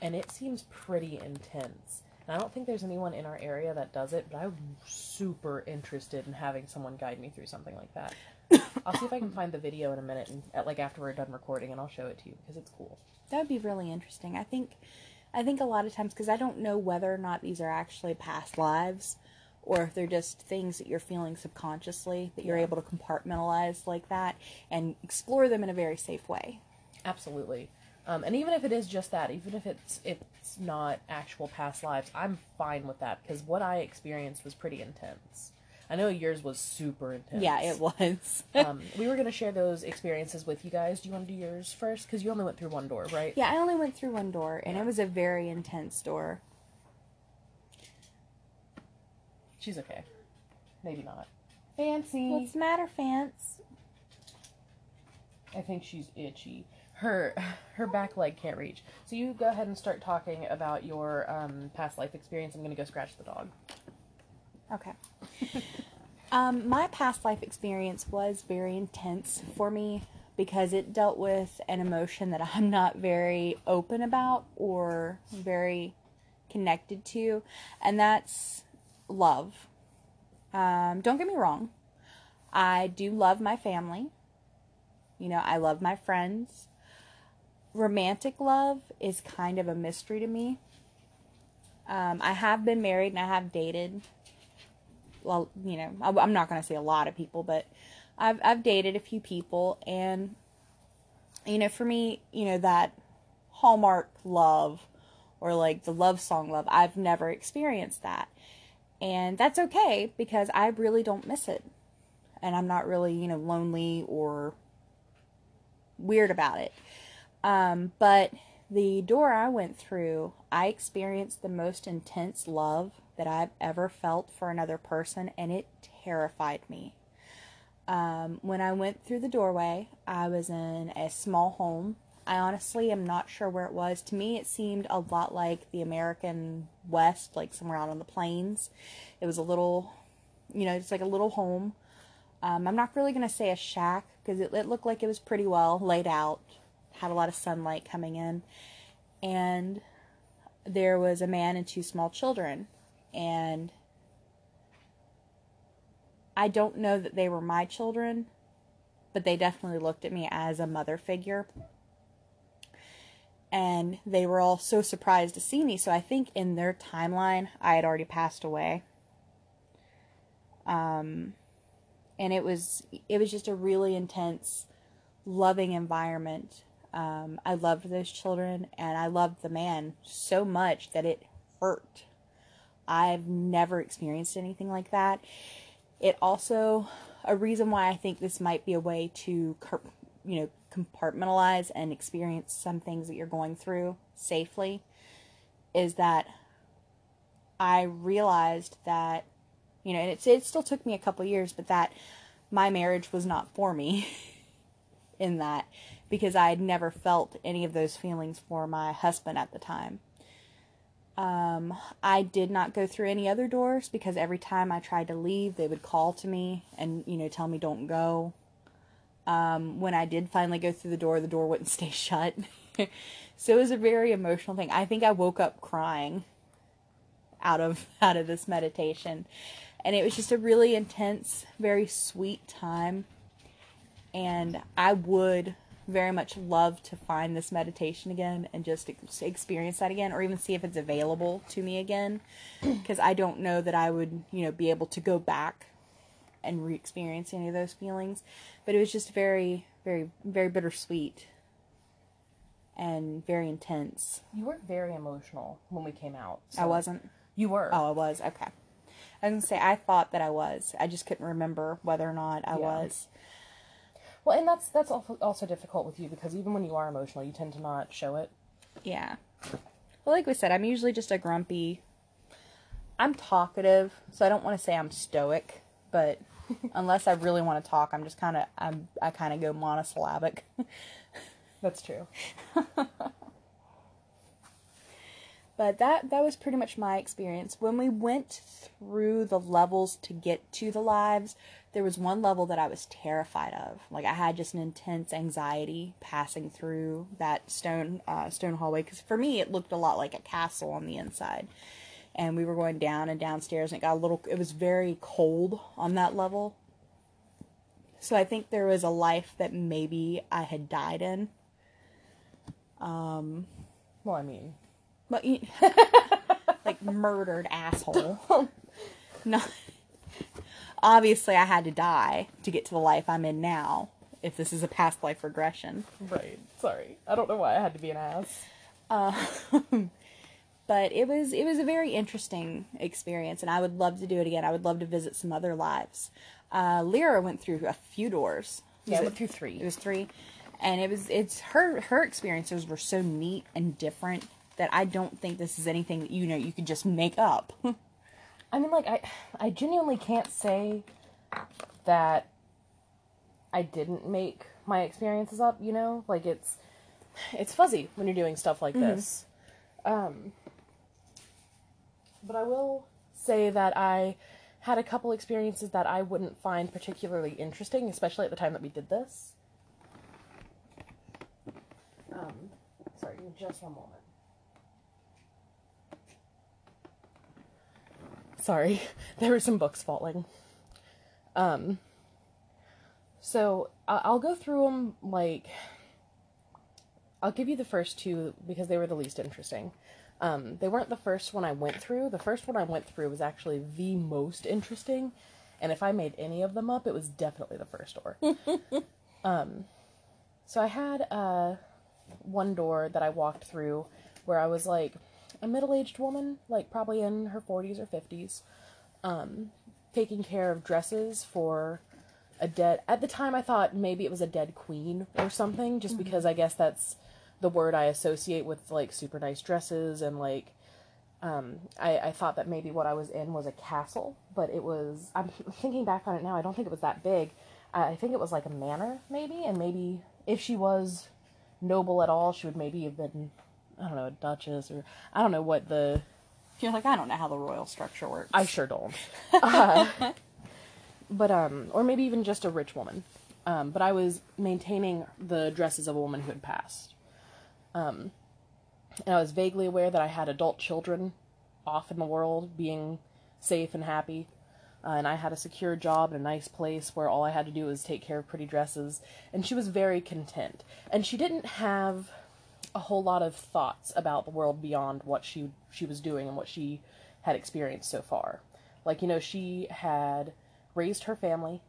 and it seems pretty intense. And I don't think there's anyone in our area that does it, but I'm super interested in having someone guide me through something like that. I'll see if I can find the video in a minute, and at, like after we're done recording, and I'll show it to you because it's cool. That would be really interesting. I think, I think a lot of times because I don't know whether or not these are actually past lives, or if they're just things that you're feeling subconsciously that you're Yeah. able to compartmentalize like that and explore them in a very safe way. Absolutely. Um, and even if it is just that, even if it's it's not actual past lives, I'm fine with that because what I experienced was pretty intense. I know yours was super intense. Yeah, it was. um, we were gonna share those experiences with you guys. Do you want to do yours first? Because you only went through one door, right? yeah, I only went through one door, and it was a very intense door. She's okay. Maybe not. Fancy. What's the matter, Fance? I think she's itchy. Her her back leg can't reach. So you go ahead and start talking about your um, past life experience. I'm gonna go scratch the dog. Okay. um, my past life experience was very intense for me because it dealt with an emotion that I'm not very open about or very connected to, and that's love. Um, don't get me wrong, I do love my family. You know, I love my friends. Romantic love is kind of a mystery to me. Um, I have been married and I have dated well, you know, I- I'm not going to say a lot of people, but I've I've dated a few people, and you know, for me, you know, that Hallmark love or like the love song love, I've never experienced that, and that's okay because I really don't miss it, and I'm not really you know lonely or weird about it. Um, but the door I went through, I experienced the most intense love that I've ever felt for another person, and it terrified me. Um, when I went through the doorway, I was in a small home. I honestly am not sure where it was. To me, it seemed a lot like the American West, like somewhere out on the plains. It was a little, you know, it's like a little home. Um, I'm not really going to say a shack because it, it looked like it was pretty well laid out, had a lot of sunlight coming in. And there was a man and two small children. And I don't know that they were my children, but they definitely looked at me as a mother figure. And they were all so surprised to see me. So I think in their timeline, I had already passed away. Um, and it was it was just a really intense, loving environment. Um, I loved those children, and I loved the man so much that it hurt. I've never experienced anything like that. It also a reason why I think this might be a way to, you know, compartmentalize and experience some things that you're going through safely is that I realized that, you know, and it, it still took me a couple years, but that my marriage was not for me in that because I had never felt any of those feelings for my husband at the time. Um, I did not go through any other doors because every time I tried to leave, they would call to me and, you know, tell me don't go. Um, when I did finally go through the door, the door wouldn't stay shut. so it was a very emotional thing. I think I woke up crying out of out of this meditation. And it was just a really intense, very sweet time. And I would very much love to find this meditation again and just experience that again or even see if it's available to me again because I don't know that I would, you know, be able to go back and re-experience any of those feelings. But it was just very very very bittersweet and very intense. You were very emotional when we came out. So. I wasn't. You were. Oh, I was. Okay. I was gonna say I thought that I was. I just couldn't remember whether or not I yeah. was. Well, and that's that's also difficult with you because even when you are emotional, you tend to not show it. Yeah. Well, like we said, I'm usually just a grumpy. I'm talkative, so I don't want to say I'm stoic, but unless I really want to talk, I'm just kind of I'm I kind of go monosyllabic. That's true. but that that was pretty much my experience when we went through the levels to get to the lives there was one level that i was terrified of like i had just an intense anxiety passing through that stone uh, stone hallway because for me it looked a lot like a castle on the inside and we were going down and downstairs and it got a little it was very cold on that level so i think there was a life that maybe i had died in um well i mean but like murdered asshole. no. Obviously, I had to die to get to the life I'm in now. If this is a past life regression, right? Sorry, I don't know why I had to be an ass. Uh, but it was it was a very interesting experience, and I would love to do it again. I would love to visit some other lives. Uh, Lyra went through a few doors. Yeah, went through three. It was three, and it was it's her her experiences were so neat and different that I don't think this is anything that you know you could just make up. I mean, like I, I genuinely can't say that I didn't make my experiences up. You know, like it's, it's fuzzy when you're doing stuff like mm-hmm. this. Um, but I will say that I had a couple experiences that I wouldn't find particularly interesting, especially at the time that we did this. Um, sorry, just one moment. Sorry, there were some books falling. Um, so I'll go through them like I'll give you the first two because they were the least interesting. Um, they weren't the first one I went through. The first one I went through was actually the most interesting, and if I made any of them up, it was definitely the first door. um, so I had uh, one door that I walked through where I was like, a middle-aged woman, like probably in her 40s or 50s, um, taking care of dresses for a dead. At the time, I thought maybe it was a dead queen or something, just mm-hmm. because I guess that's the word I associate with like super nice dresses and like. Um, I, I thought that maybe what I was in was a castle, but it was. I'm thinking back on it now. I don't think it was that big. I think it was like a manor, maybe, and maybe if she was noble at all, she would maybe have been I don't know, a duchess or I don't know what the. You're like I don't know how the royal structure works. I sure don't. uh, but um, or maybe even just a rich woman. Um, but I was maintaining the dresses of a woman who had passed. Um, and I was vaguely aware that I had adult children off in the world, being safe and happy. Uh, and I had a secure job in a nice place where all I had to do was take care of pretty dresses. And she was very content. And she didn't have a whole lot of thoughts about the world beyond what she she was doing and what she had experienced so far. Like you know, she had raised her family.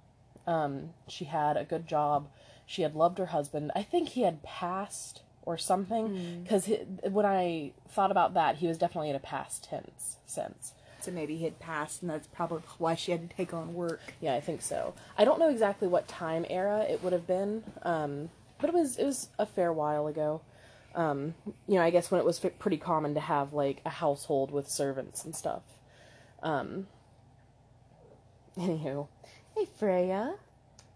Um, she had a good job. She had loved her husband. I think he had passed or something because mm. when I thought about that, he was definitely in a past tense sense. So maybe he had passed, and that's probably why she had to take on work. Yeah, I think so. I don't know exactly what time era it would have been. Um, but it was it was a fair while ago. Um, you know, I guess when it was pretty common to have like a household with servants and stuff. Um, anywho, hey Freya.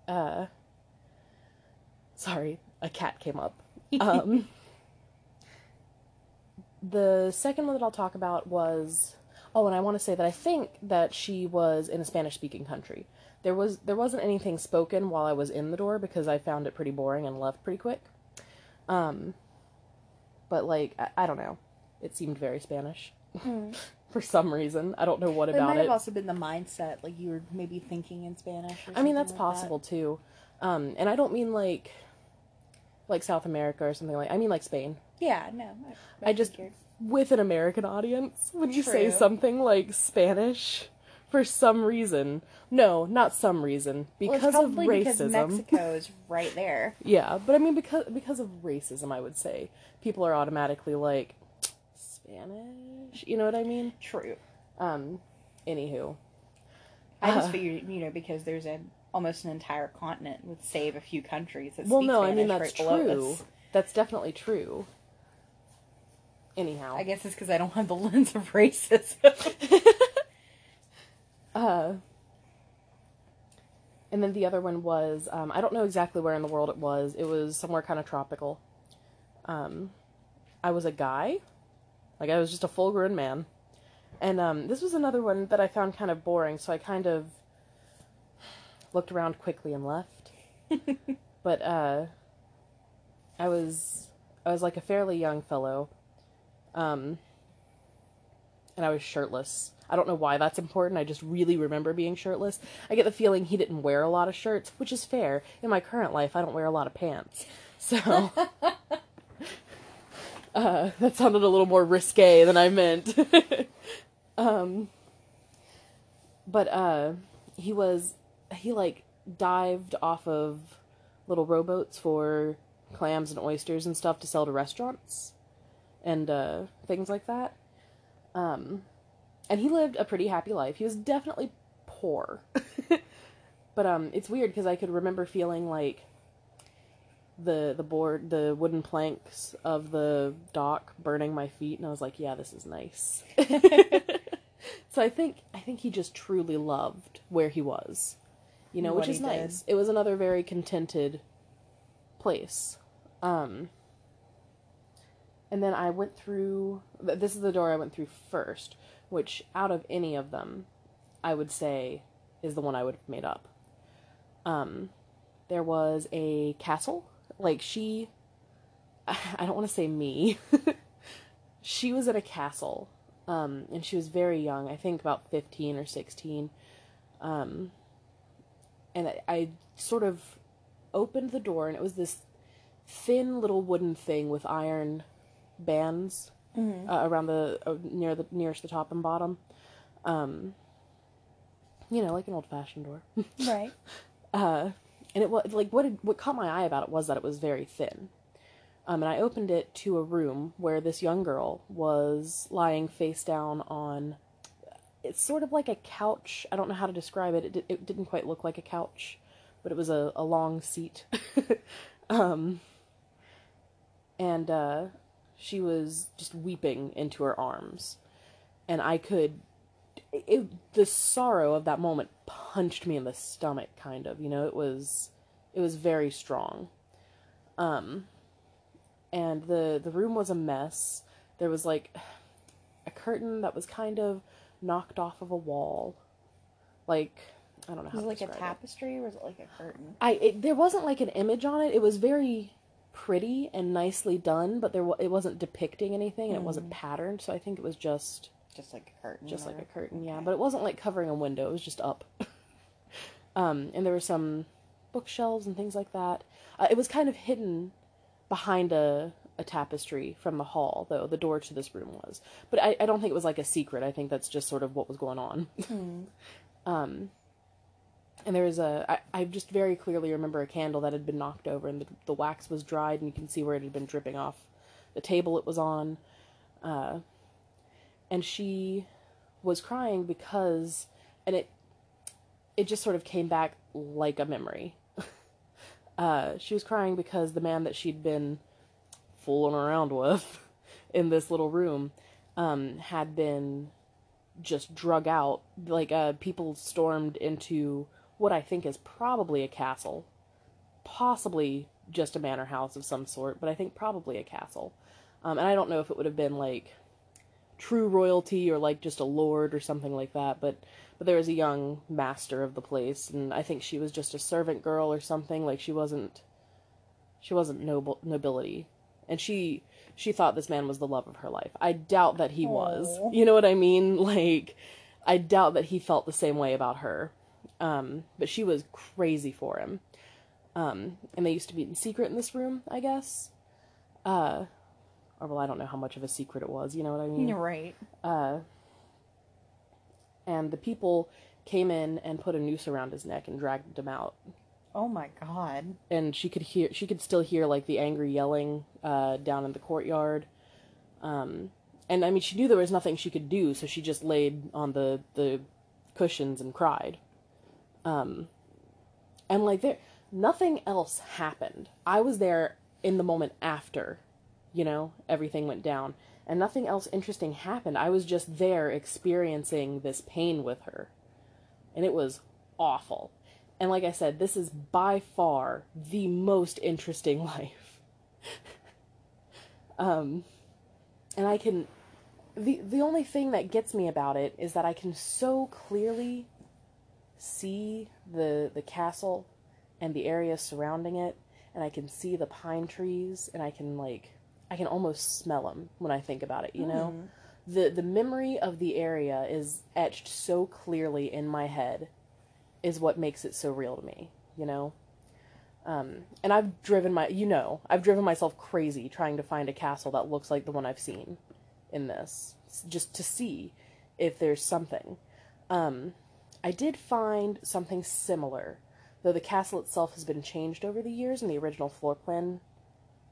Uh, sorry, a cat came up. Um, the second one that I'll talk about was oh, and I want to say that I think that she was in a Spanish speaking country. There was there wasn't anything spoken while I was in the door because I found it pretty boring and left pretty quick. Um, but like I, I don't know, it seemed very Spanish Hmm. for some reason. I don't know what about It might it. have also been the mindset, like you were maybe thinking in Spanish. Or I mean, that's like possible too. Um, and I don't mean like like South America or something like. I mean like Spain. Yeah, no. I, I just figured. with an American audience when you say something like Spanish for some reason. No, not some reason. Well, Because of racism. because Mexico is right there. Yeah, but I mean because because of racism, I would say people are automatically like Spanish. You know what I mean? True. Um. Anywho, I just Uh, figured, you know, because there's an almost an entire continent with save a few countries that well, no, I mean that's right true. That's definitely true. Anyhow, I guess it's because I don't have the lens of racism. Uh, and then the other one was um, I don't know exactly where in the world it was. It was somewhere kind of tropical. Um, I was a guy, like I was just a full grown man, and um, this was another one that I found kind of boring. So I kind of looked around quickly and left. but uh, I was I was like a fairly young fellow, um, and I was shirtless. I don't know why that's important. I just really remember being shirtless. I get the feeling he didn't wear a lot of shirts, which is fair. In my current life, I don't wear a lot of pants. So uh, that sounded a little more risque than I meant. um, but uh, he was he like dived off of little rowboats for clams and oysters and stuff to sell to restaurants and uh, things like that. Um, and he lived a pretty happy life. He was definitely poor. but um it's weird because I could remember feeling like the the board the wooden planks of the dock burning my feet and I was like, yeah, this is nice. so I think I think he just truly loved where he was. You know, What which is nice. It was another very contented place. Um and then I went through this is the door I went through first, which out of any of them, I would say is the one I would have made up. Um there was a castle. Like she I don't want to say me. she was at a castle. Um and she was very young, I think about 15 or 16. Um and I, I sort of opened the door and it was this thin little wooden thing with iron bands uh, around the uh, near the nearest the top and bottom. Um, you know, like an old fashioned door. right. uh, and it was like what what caught my eye about it was that it was very thin. Um, and I opened it to a room where this young girl was lying face down on. It's sort of like a couch. I don't know how to describe it. It, di- it didn't quite look like a couch, but it was a, a long seat. um, and uh, she was just weeping into her arms. And I could. It, the sorrow of that moment punched me in the stomach, kind of. You know, it was. It was very strong. Um, and the the room was a mess. There was like a curtain that was kind of knocked off of a wall. Like I don't know how Was it like a describe it. tapestry or was it like a curtain? I it, there wasn't like an image on it. It was very pretty and nicely done, but there wa- it wasn't depicting anything and it wasn't patterned. So I think it was just Just like a curtain. just like a curtain, yeah. okay. But it wasn't like covering a window. It was just up. um, and there were some bookshelves and things like that. Uh, it was kind of hidden behind a a tapestry from the hall, though the door to this room was. But I, I don't think it was like a secret. I think that's just sort of what was going on. um, and there was a I, I just very clearly remember a candle that had been knocked over and the, the wax was dried and you can see where it had been dripping off the table it was on uh, and she was crying because and it it just sort of came back like a memory Uh, she was crying because the man that she'd been fooling around with in this little room um, had been just drug out. Like uh, people stormed into what I think is probably a castle, possibly just a manor house of some sort, but I think probably a castle. Um, and I don't know if it would have been like true royalty or like just a lord or something like that, but but there was a young master of the place, and I think she was just a servant girl or something. Like she wasn't she wasn't noble nobility, and she she thought this man was the love of her life. I doubt that he was. You know what I mean? Like I doubt that he felt the same way about her. Um, but she was crazy for him. Um, and they used to meet in secret in this room, I guess. Uh, or well, I don't know how much of a secret it was. You know what I mean? You're right. And the people came in and put a noose around his neck and dragged him out. Oh my god. And she could hear, she could still hear like the angry yelling uh, down in the courtyard. Um, and I mean, she knew there was nothing she could do, so she just laid on the the cushions and cried. Um, and like there, nothing else happened. I was there in the moment after, you know, everything went down, and nothing else interesting happened. I was just there experiencing this pain with her, and it was awful. And like I said, this is by far the most interesting life. um, and I can the the only thing that gets me about it is that I can so clearly see the the castle and the area surrounding it and I can see the pine trees and I can like I can almost smell them when I think about it, you know? The the memory of the area is etched so clearly in my head is what makes it so real to me, you know? Um, and I've driven my, you know, I've driven myself crazy trying to find a castle that looks like the one I've seen in this, just to see if there's something. Um, I did find something similar, though the castle itself has been changed over the years, and the original floor plan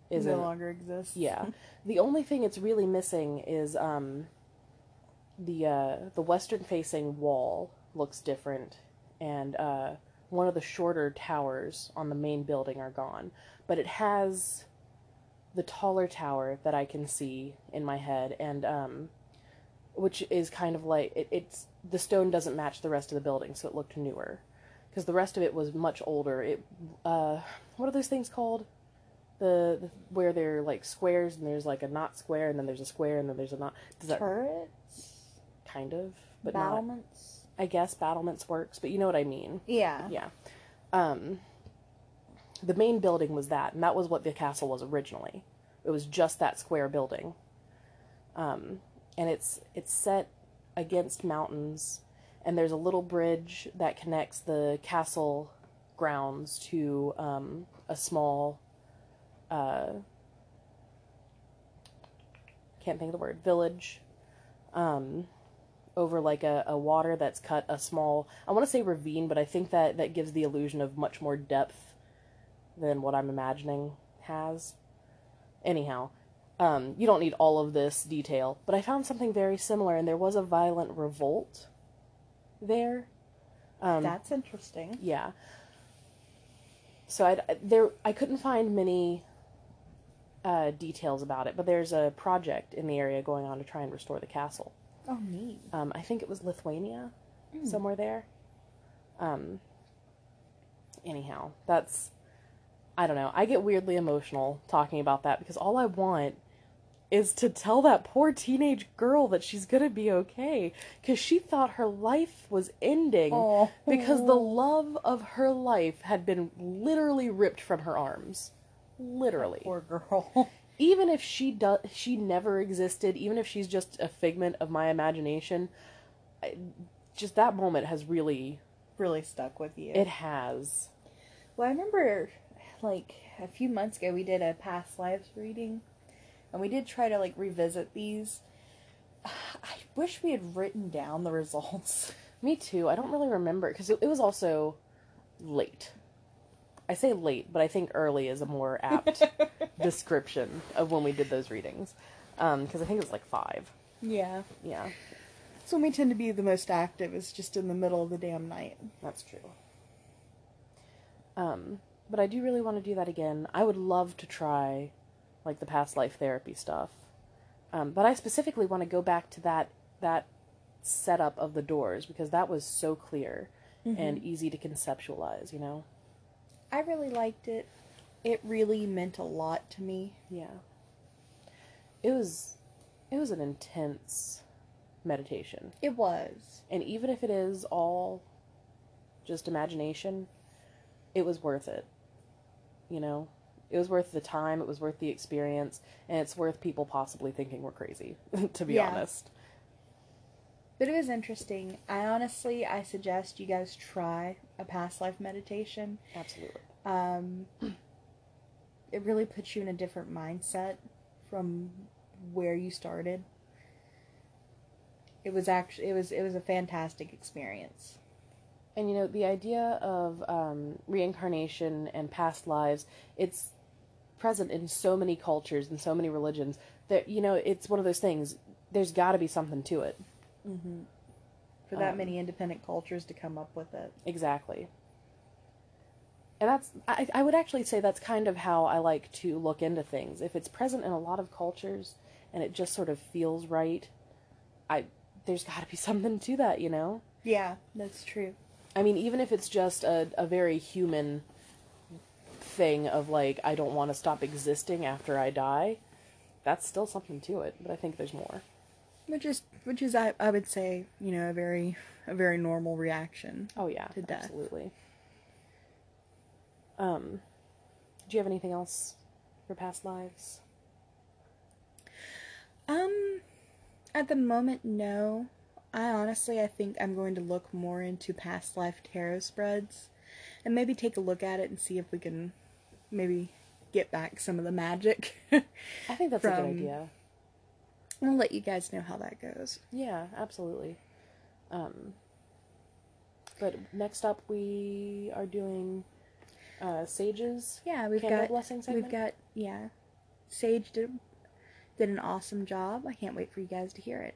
isn't. no longer exists. Yeah. The only thing it's really missing is um the uh the western facing wall looks different and uh one of the shorter towers on the main building are gone, but it has the taller tower that I can see in my head and um which is kind of like it, it's the stone doesn't match the rest of the building so it looked newer because the rest of it was much older. It uh what are those things called? the, the where they're like squares and there's like a not square and then there's a square and then there's a not does that Turrets? kind of but not Battlements? I guess battlements works but you know what I mean Yeah. yeah um the main building was that and that was what the castle was originally it was just that square building um and it's it's set against mountains and there's a little bridge that connects the castle grounds to um a small uh can't think of the word village um over like a, a water that's cut a small I want to say ravine, but I think that that gives the illusion of much more depth than what I'm imagining has. Anyhow, um, you don't need all of this detail, but I found something very similar, and there was a violent revolt there. Um, That's interesting. yeah. So I there I couldn't find many uh, details about it, but there's a project in the area going on to try and restore the castle. Oh, neat. Um, I think it was Lithuania, somewhere there. Um, anyhow, that's I don't know. I get weirdly emotional talking about that because all I want is to tell that poor teenage girl that she's gonna be okay because she thought her life was ending Aw. because the love of her life had been literally ripped from her arms. Literally Poor girl. even if she does she never existed even if she's just a figment of my imagination I, just that moment has really really stuck with you. it has Well, I remember like a few months ago we did a past lives reading, and we did try to like revisit these. I wish we had written down the results. me too i don't really remember because it, it was also late i say late but i think early is a more apt description of when we did those readings because i think it was like five Yeah. yeah So when we tend to be the most active is just in the middle of the damn night. That's true. Um, but I do really want to do that again. I would love to try like the past life therapy stuff. Um, but I specifically want to go back to that that setup of the doors because that was so clear mm-hmm. and easy to conceptualize, you know. I really liked it. It really meant a lot to me. Yeah. It was it was an intense meditation. It was. And even if it is all just imagination, it was worth it. You know, it was worth the time, it was worth the experience, and it's worth people possibly thinking we're crazy, to be yeah. honest. But it was interesting. I honestly, I suggest you guys try a past life meditation. Absolutely. Um, it really puts you in a different mindset from where you started. It was actually it was it was a fantastic experience. And you know the idea of um, reincarnation and past lives, it's present in so many cultures and so many religions that you know it's one of those things. There's got to be something to it. Mm-hmm. For that um, many independent cultures to come up with it. Exactly. And that's I, I would actually say that's kind of how I like to look into things. If it's present in a lot of cultures and it just sort of feels right, I there's got to be something to that, you know? Yeah, that's true. I mean, even if it's just a, a very human thing of like, I don't want to stop existing after I die, that's still something to it, but I think there's more. Which is, which is, I, I would say, you know, a very, a very normal reaction. Oh yeah, to death. absolutely. Um, do you have anything else for past lives? Um, at the moment, no. I honestly, I think I'm going to look more into past life tarot spreads, and maybe take a look at it and see if we can maybe get back some of the magic. I think that's from, a good idea. I'll let you guys know how that goes. Yeah, absolutely. Um, but next up, we are doing uh, Sage's. Yeah, we've got blessing segment. We've got yeah, Sage did did an awesome job. I can't wait for you guys to hear it.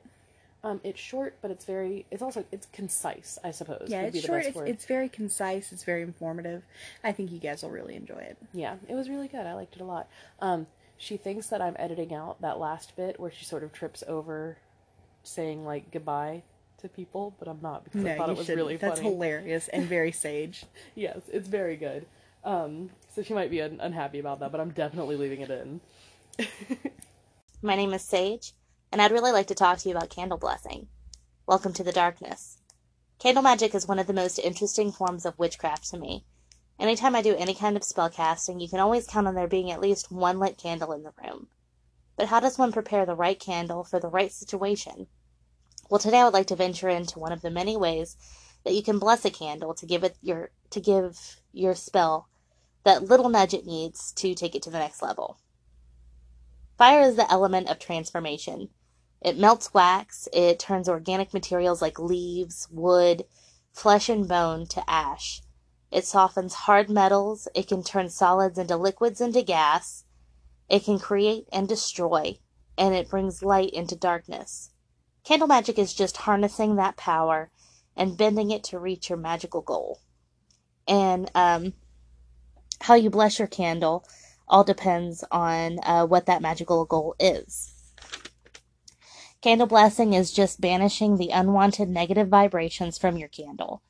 Um, it's short, but it's very. It's also it's concise, I suppose. Yeah, it's short. It's, it's, very concise. It's very informative. I think you guys will really enjoy it. Yeah, it was really good. I liked it a lot. Um, she thinks that I'm editing out that last bit where she sort of trips over, saying like goodbye to people, but I'm not because no, I thought it was shouldn't. really That's hilarious and very sage. yes, it's very good. Um, so she might be un- unhappy about that, but I'm definitely leaving it in. My name is Sage, and I'd really like to talk to you about candle blessing. Welcome to the darkness. Candle magic is one of the most interesting forms of witchcraft to me. Anytime I do any kind of spell casting, you can always count on there being at least one lit candle in the room. But how does one prepare the right candle for the right situation? Well, today I would like to venture into one of the many ways that you can bless a candle to give it your to give your spell that little nudge it needs to take it to the next level. Fire is the element of transformation. It melts wax, it turns organic materials like leaves, wood, flesh, and bone to ash. It softens hard metals, it can turn solids into liquids into gas, it can create and destroy, and it brings light into darkness. Candle magic is just harnessing that power and bending it to reach your magical goal. And um, how you bless your candle all depends on uh, what that magical goal is. Candle blessing is just banishing the unwanted negative vibrations from your candle.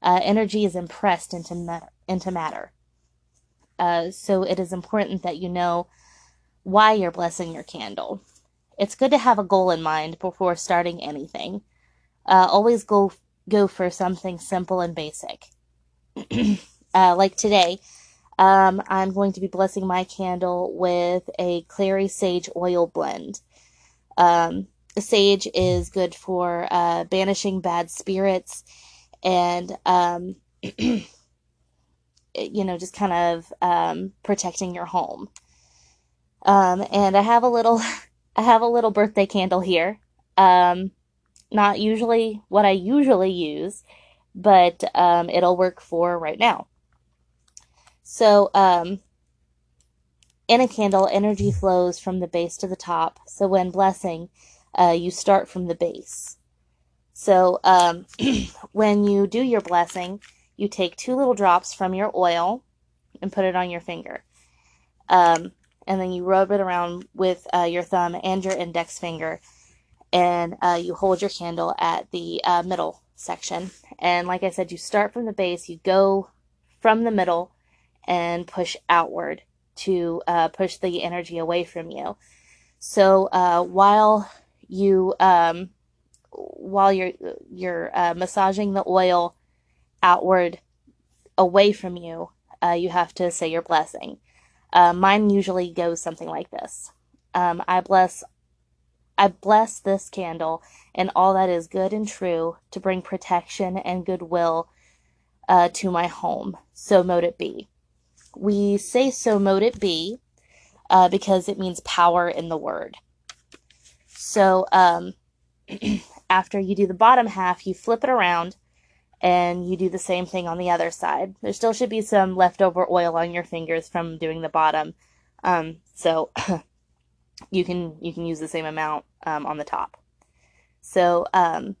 Uh, energy is impressed into, matter, into matter. Uh, so it is important that you know why you're blessing your candle. It's good to have a goal in mind before starting anything. Uh, always go go for something simple and basic. Uh, like today, um, I'm going to be blessing my candle with a clary sage oil blend. Um, sage is good for uh, banishing bad spirits and, um, you know, just kind of um, protecting your home. Um, and I have a little, I have a little birthday candle here. Um, not usually what I usually use, but um, it'll work for right now. So, um, in a candle, energy flows from the base to the top. So, when blessing, uh, you start from the base. So, um, when you do your blessing, you take two little drops from your oil and put it on your finger. Um, and then you rub it around with uh, your thumb and your index finger, and uh, you hold your candle at the uh, middle section. And like I said, you start from the base, you go from the middle, and push outward to uh, push the energy away from you. So uh, while you um, while you're you're uh, massaging the oil outward away from you, you have to say your blessing. Uh, mine usually goes something like this. Um, I bless, I bless this candle and all that is good and true to bring protection and goodwill uh, to my home. So mote it be. We say so mote it be uh, because it means power in the word. So um, after you do the bottom half, you flip it around and you do the same thing on the other side. There still should be some leftover oil on your fingers from doing the bottom, um, so you can you can use the same amount um, on the top. So um,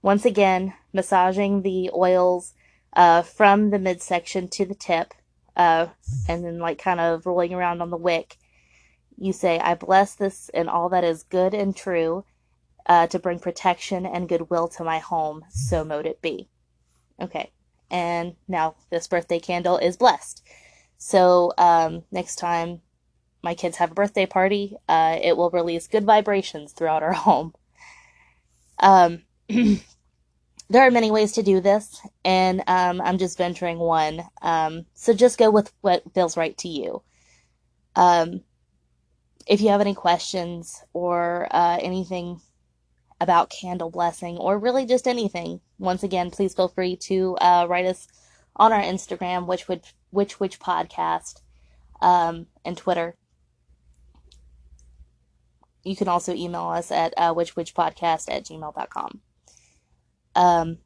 once again, massaging the oils uh, from the midsection to the tip, uh, and then like kind of rolling around on the wick. You say, "I bless this and all that is good and true." Uh, to bring protection and goodwill to my home, so mote it be. Okay. And now this birthday candle is blessed. So um, next time my kids have a birthday party, uh, it will release good vibrations throughout our home. Um, there are many ways to do this, and um, I'm just venturing one. Um, so just go with what feels right to you. Um, if you have any questions or uh, anything about candle blessing or really just anything, once again, please feel free to uh, write us on our Instagram, which would which which podcast, um, and Twitter. You can also email us at uh, Which Witch podcast at gmail.com. Um,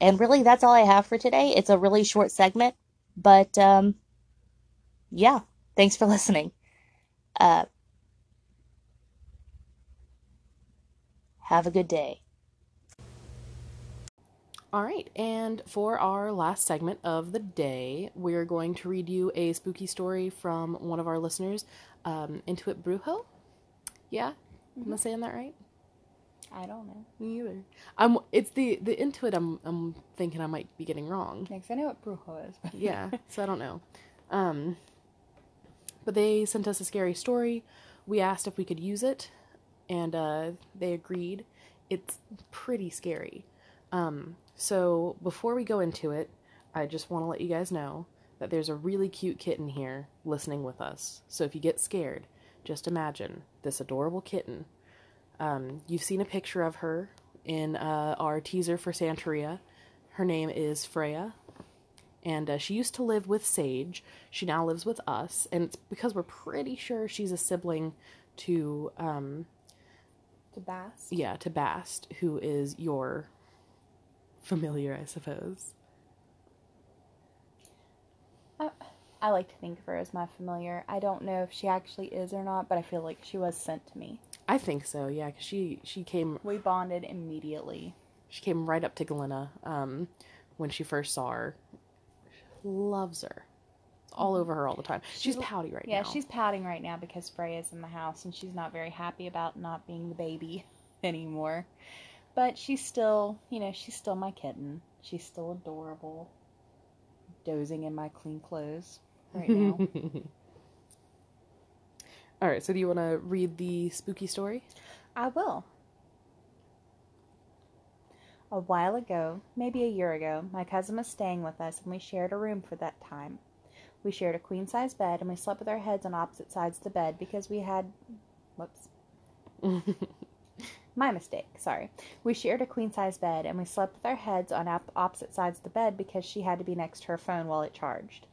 and really, that's all I have for today. It's a really short segment, but um, yeah, thanks for listening. Uh, have a good day. All right, and for our last segment of the day, we're going to read you a spooky story from one of our listeners, um, Intuit Brujo. Yeah, mm-hmm. am I mm-hmm. saying that right? I don't know. Me either. I'm. It's the the Intuit. I'm. I'm thinking I might be getting wrong. Next, I know what Brujo is. But... yeah, so I don't know. Um, but they sent us a scary story. We asked if we could use it, and uh, they agreed. It's pretty scary. Um, so before we go into it, I just want to let you guys know that there's a really cute kitten here listening with us. So if you get scared, just imagine this adorable kitten. Um, you've seen a picture of her in uh, our teaser for Santeria. Her name is Freya, and uh, she used to live with Sage. She now lives with us, and it's because we're pretty sure she's a sibling to um, to Bast. Yeah, to Bast, who is your familiar, I suppose. I, I like to think of her as my familiar. I don't know if she actually is or not, but I feel like she was sent to me. I think so, yeah, because she, she came. We bonded immediately. She came right up to Glenna um, when she first saw her. Loves her. All over her all the time. She's, she's pouty right yeah, now. Yeah, she's pouting right now because Freya's in the house and she's not very happy about not being the baby anymore. But she's still, you know, she's still my kitten. She's still adorable. Dozing in my clean clothes right now. All right, so do you want to read the spooky story? I will. A while ago, maybe a year ago, my cousin was staying with us and we shared a room for that time. We shared a queen size bed and we slept with our heads on opposite sides of the bed because we had. Whoops. My mistake, sorry. We shared a queen size bed and we slept with our heads on op- opposite sides of the bed because she had to be next to her phone while it charged.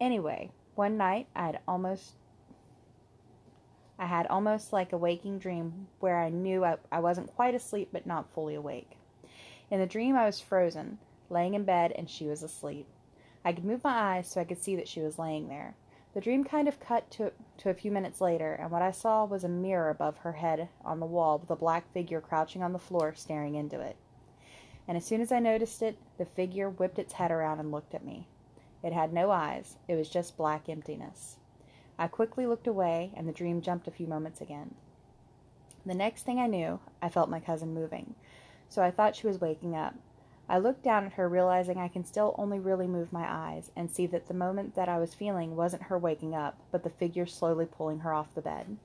Anyway, one night I had almost I had almost like a waking dream where I knew I, I wasn't quite asleep but not fully awake. In the dream I was frozen, laying in bed and she was asleep. I could move my eyes so I could see that she was laying there. The dream kind of cut to, to a few minutes later, and what I saw was a mirror above her head on the wall with a black figure crouching on the floor staring into it. And as soon as I noticed it, the figure whipped its head around and looked at me. It had no eyes, it was just black emptiness. I quickly looked away, and the dream jumped a few moments again. The next thing I knew, I felt my cousin moving, so I thought she was waking up. I looked down at her, realizing I can still only really move my eyes and see that the moment that I was feeling wasn't her waking up, but the figure slowly pulling her off the bed.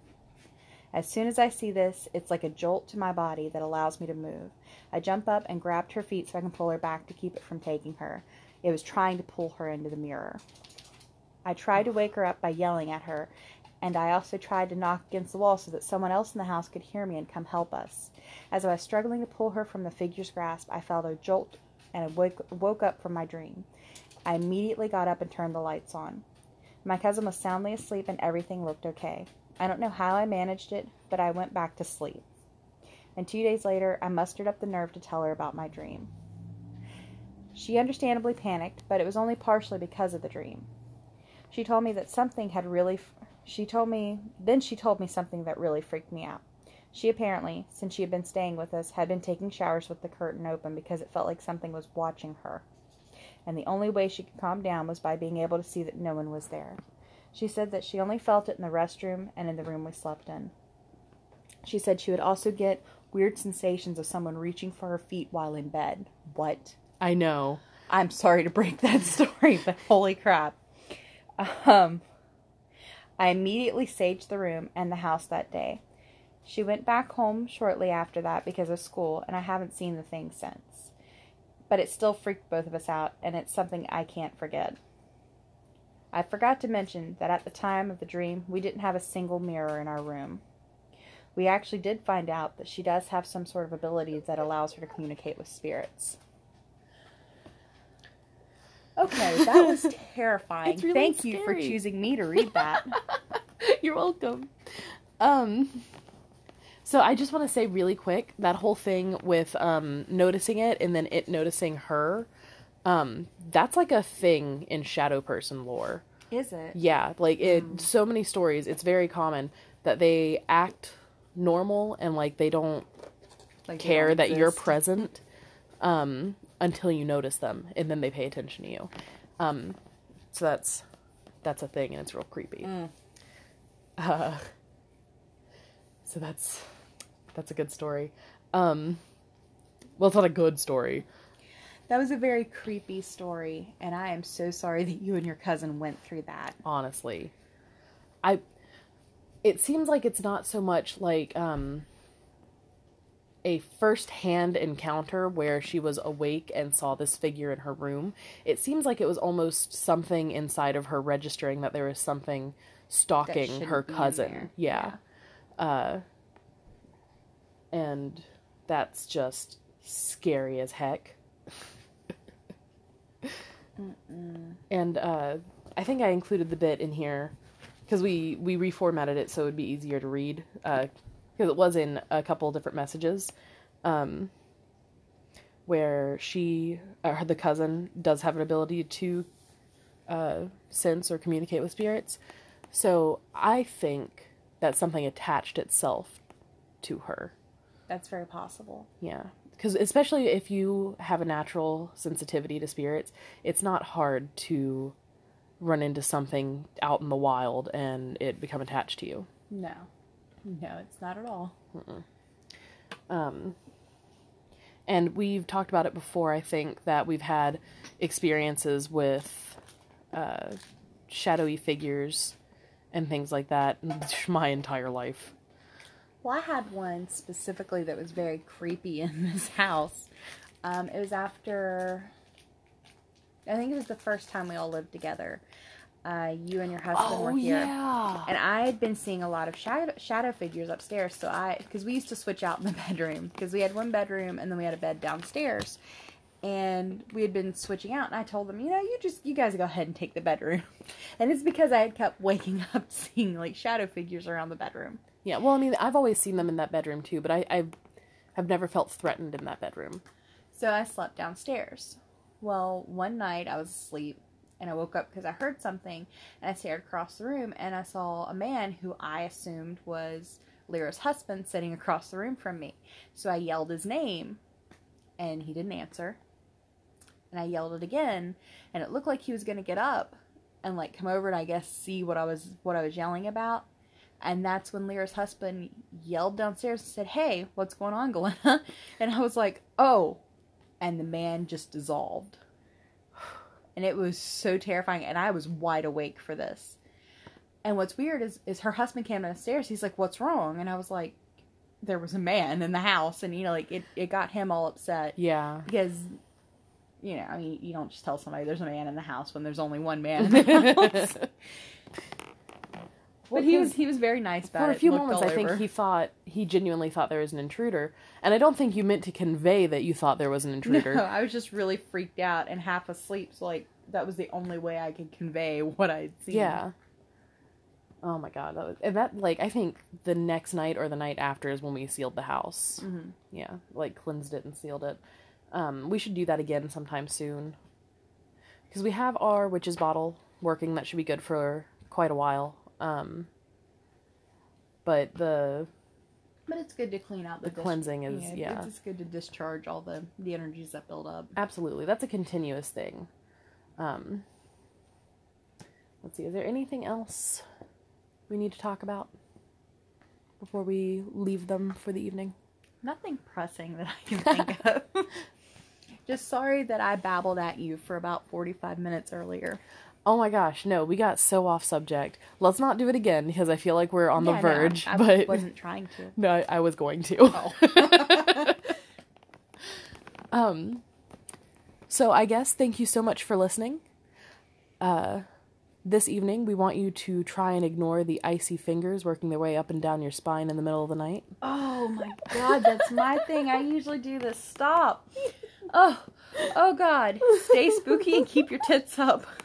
As soon as I see this, it's like a jolt to my body that allows me to move. I jump up and grabbed her feet so I can pull her back to keep it from taking her. It was trying to pull her into the mirror. I tried to wake her up by yelling at her, and I also tried to knock against the wall so that someone else in the house could hear me and come help us. As I was struggling to pull her from the figure's grasp, I felt a jolt and woke up from my dream. I immediately got up and turned the lights on. My cousin was soundly asleep and everything looked okay. I don't know how I managed it, but I went back to sleep. And two days later, I mustered up the nerve to tell her about my dream. She understandably panicked, but it was only partially because of the dream. She told me that something had really. She told me. Then she told me something that really freaked me out. She apparently, since she had been staying with us, had been taking showers with the curtain open because it felt like something was watching her. And the only way she could calm down was by being able to see that no one was there. She said that she only felt it in the restroom and in the room we slept in. She said she would also get weird sensations of someone reaching for her feet while in bed. What? I know. I'm sorry to break that story, but holy crap. Um, I immediately saged the room and the house that day. She went back home shortly after that because of school, and I haven't seen the thing since. But it still freaked both of us out, and it's something I can't forget. I forgot to mention that at the time of the dream, we didn't have a single mirror in our room. We actually did find out that she does have some sort of ability that allows her to communicate with spirits. Okay, that was terrifying. Really Thank you for choosing me to read that. You're welcome. Um so I just want to say really quick that whole thing with um noticing it and then it noticing her um that's like a thing in shadow person lore. Is it? Yeah, like it so many stories it's very common that they act normal and like they don't Like care that you're present um, until you notice them, and then they pay attention to you. Um, so that's that's a thing, and it's real creepy. Mm. Uh, so that's that's a good story. Um, well, it's not a good story. That was a very creepy story, and I am so sorry that you and your cousin went through that. honestly. I it seems like it's not so much like um a first-hand encounter where she was awake and saw this figure in her room. It seems like it was almost something inside of her registering that there was something stalking her cousin. there. Yeah. Uh and that's just scary as heck. and uh, I think I included the bit in here because we we reformatted it so it would be easier to read because it was in a couple different messages um, where she uh, the cousin does have an ability to uh, sense or communicate with spirits. So I think that something attached itself to her. That's very possible. Yeah. Because especially if you have a natural sensitivity to spirits, it's not hard to run into something out in the wild and it become attached to you. No. No, it's not at all. Um, and we've talked about it before, I think, that we've had experiences with uh, shadowy figures and things like that my entire life. Well, I had one specifically that was very creepy in this house. Um, it was after, I think it was the first time we all lived together. Uh, you and your husband were here. And I had been seeing a lot of shadow, shadow figures upstairs. So I, because we used to switch out in the bedroom, because we had one bedroom and then we had a bed downstairs. And we had been switching out, and I told them, you know, you just, you guys go ahead and take the bedroom. And it's because I had kept waking up seeing like shadow figures around the bedroom. Yeah, well, I mean, I've always seen them in that bedroom too, but I, I have never felt threatened in that bedroom. So I slept downstairs. Well, one night I was asleep and I woke up because I heard something and I stared across the room and I saw a man who I assumed was Lyra's husband sitting across the room from me. So I yelled his name and he didn't answer. and I yelled it again, and it looked like he was gonna get up and like come over and I guess see what I was what I was yelling about. And that's when Lyra's husband yelled downstairs and said, Hey, what's going on, Galena? And I was like, Oh. And the man just dissolved. And it was so terrifying. And I was wide awake for this. And what's weird is, is her husband came downstairs. He's like, What's wrong? And I was like, There was a man in the house. And, you know, like it, it got him all upset. Yeah. Because, you know, I mean, you don't just tell somebody there's a man in the house when there's only one man in the house. But he was he was very nice about it. For a few moments, I think over. he thought he genuinely thought there was an intruder, and I don't think you meant to convey that you thought there was an intruder. No, I was just really freaked out and half asleep. So like that was the only way I could convey what I'd seen. Yeah. Oh my god, that was and that like I think the next night or the night after is when we sealed the house. Mhm. Yeah, like cleansed it and sealed it. Um, we should do that again sometime soon because we have our witch's bottle working. That should be good for quite a while. Um, but the But it's good to clean out the, The cleansing is- yeah. It's just good to discharge all the the energies that build up. absolutely that's a continuous thing. Um, let's see, is there anything else we need to talk about before we leave them for the evening? Nothing pressing that I can think of. Just sorry that I babbled at you for about forty five minutes earlier. Oh my gosh, no, we got so off subject. Let's not do it again because I feel like we're on the Yeah, no, verge. I, but wasn't trying to. no, I, I was going to. Oh. Um, so I guess thank you so much for listening. Uh, this evening we want you to try and ignore the icy fingers working their way up and down your spine in the middle of the night. Oh my god, that's my thing. I usually do this. Stop. Oh, oh god. Stay spooky and keep your tits up.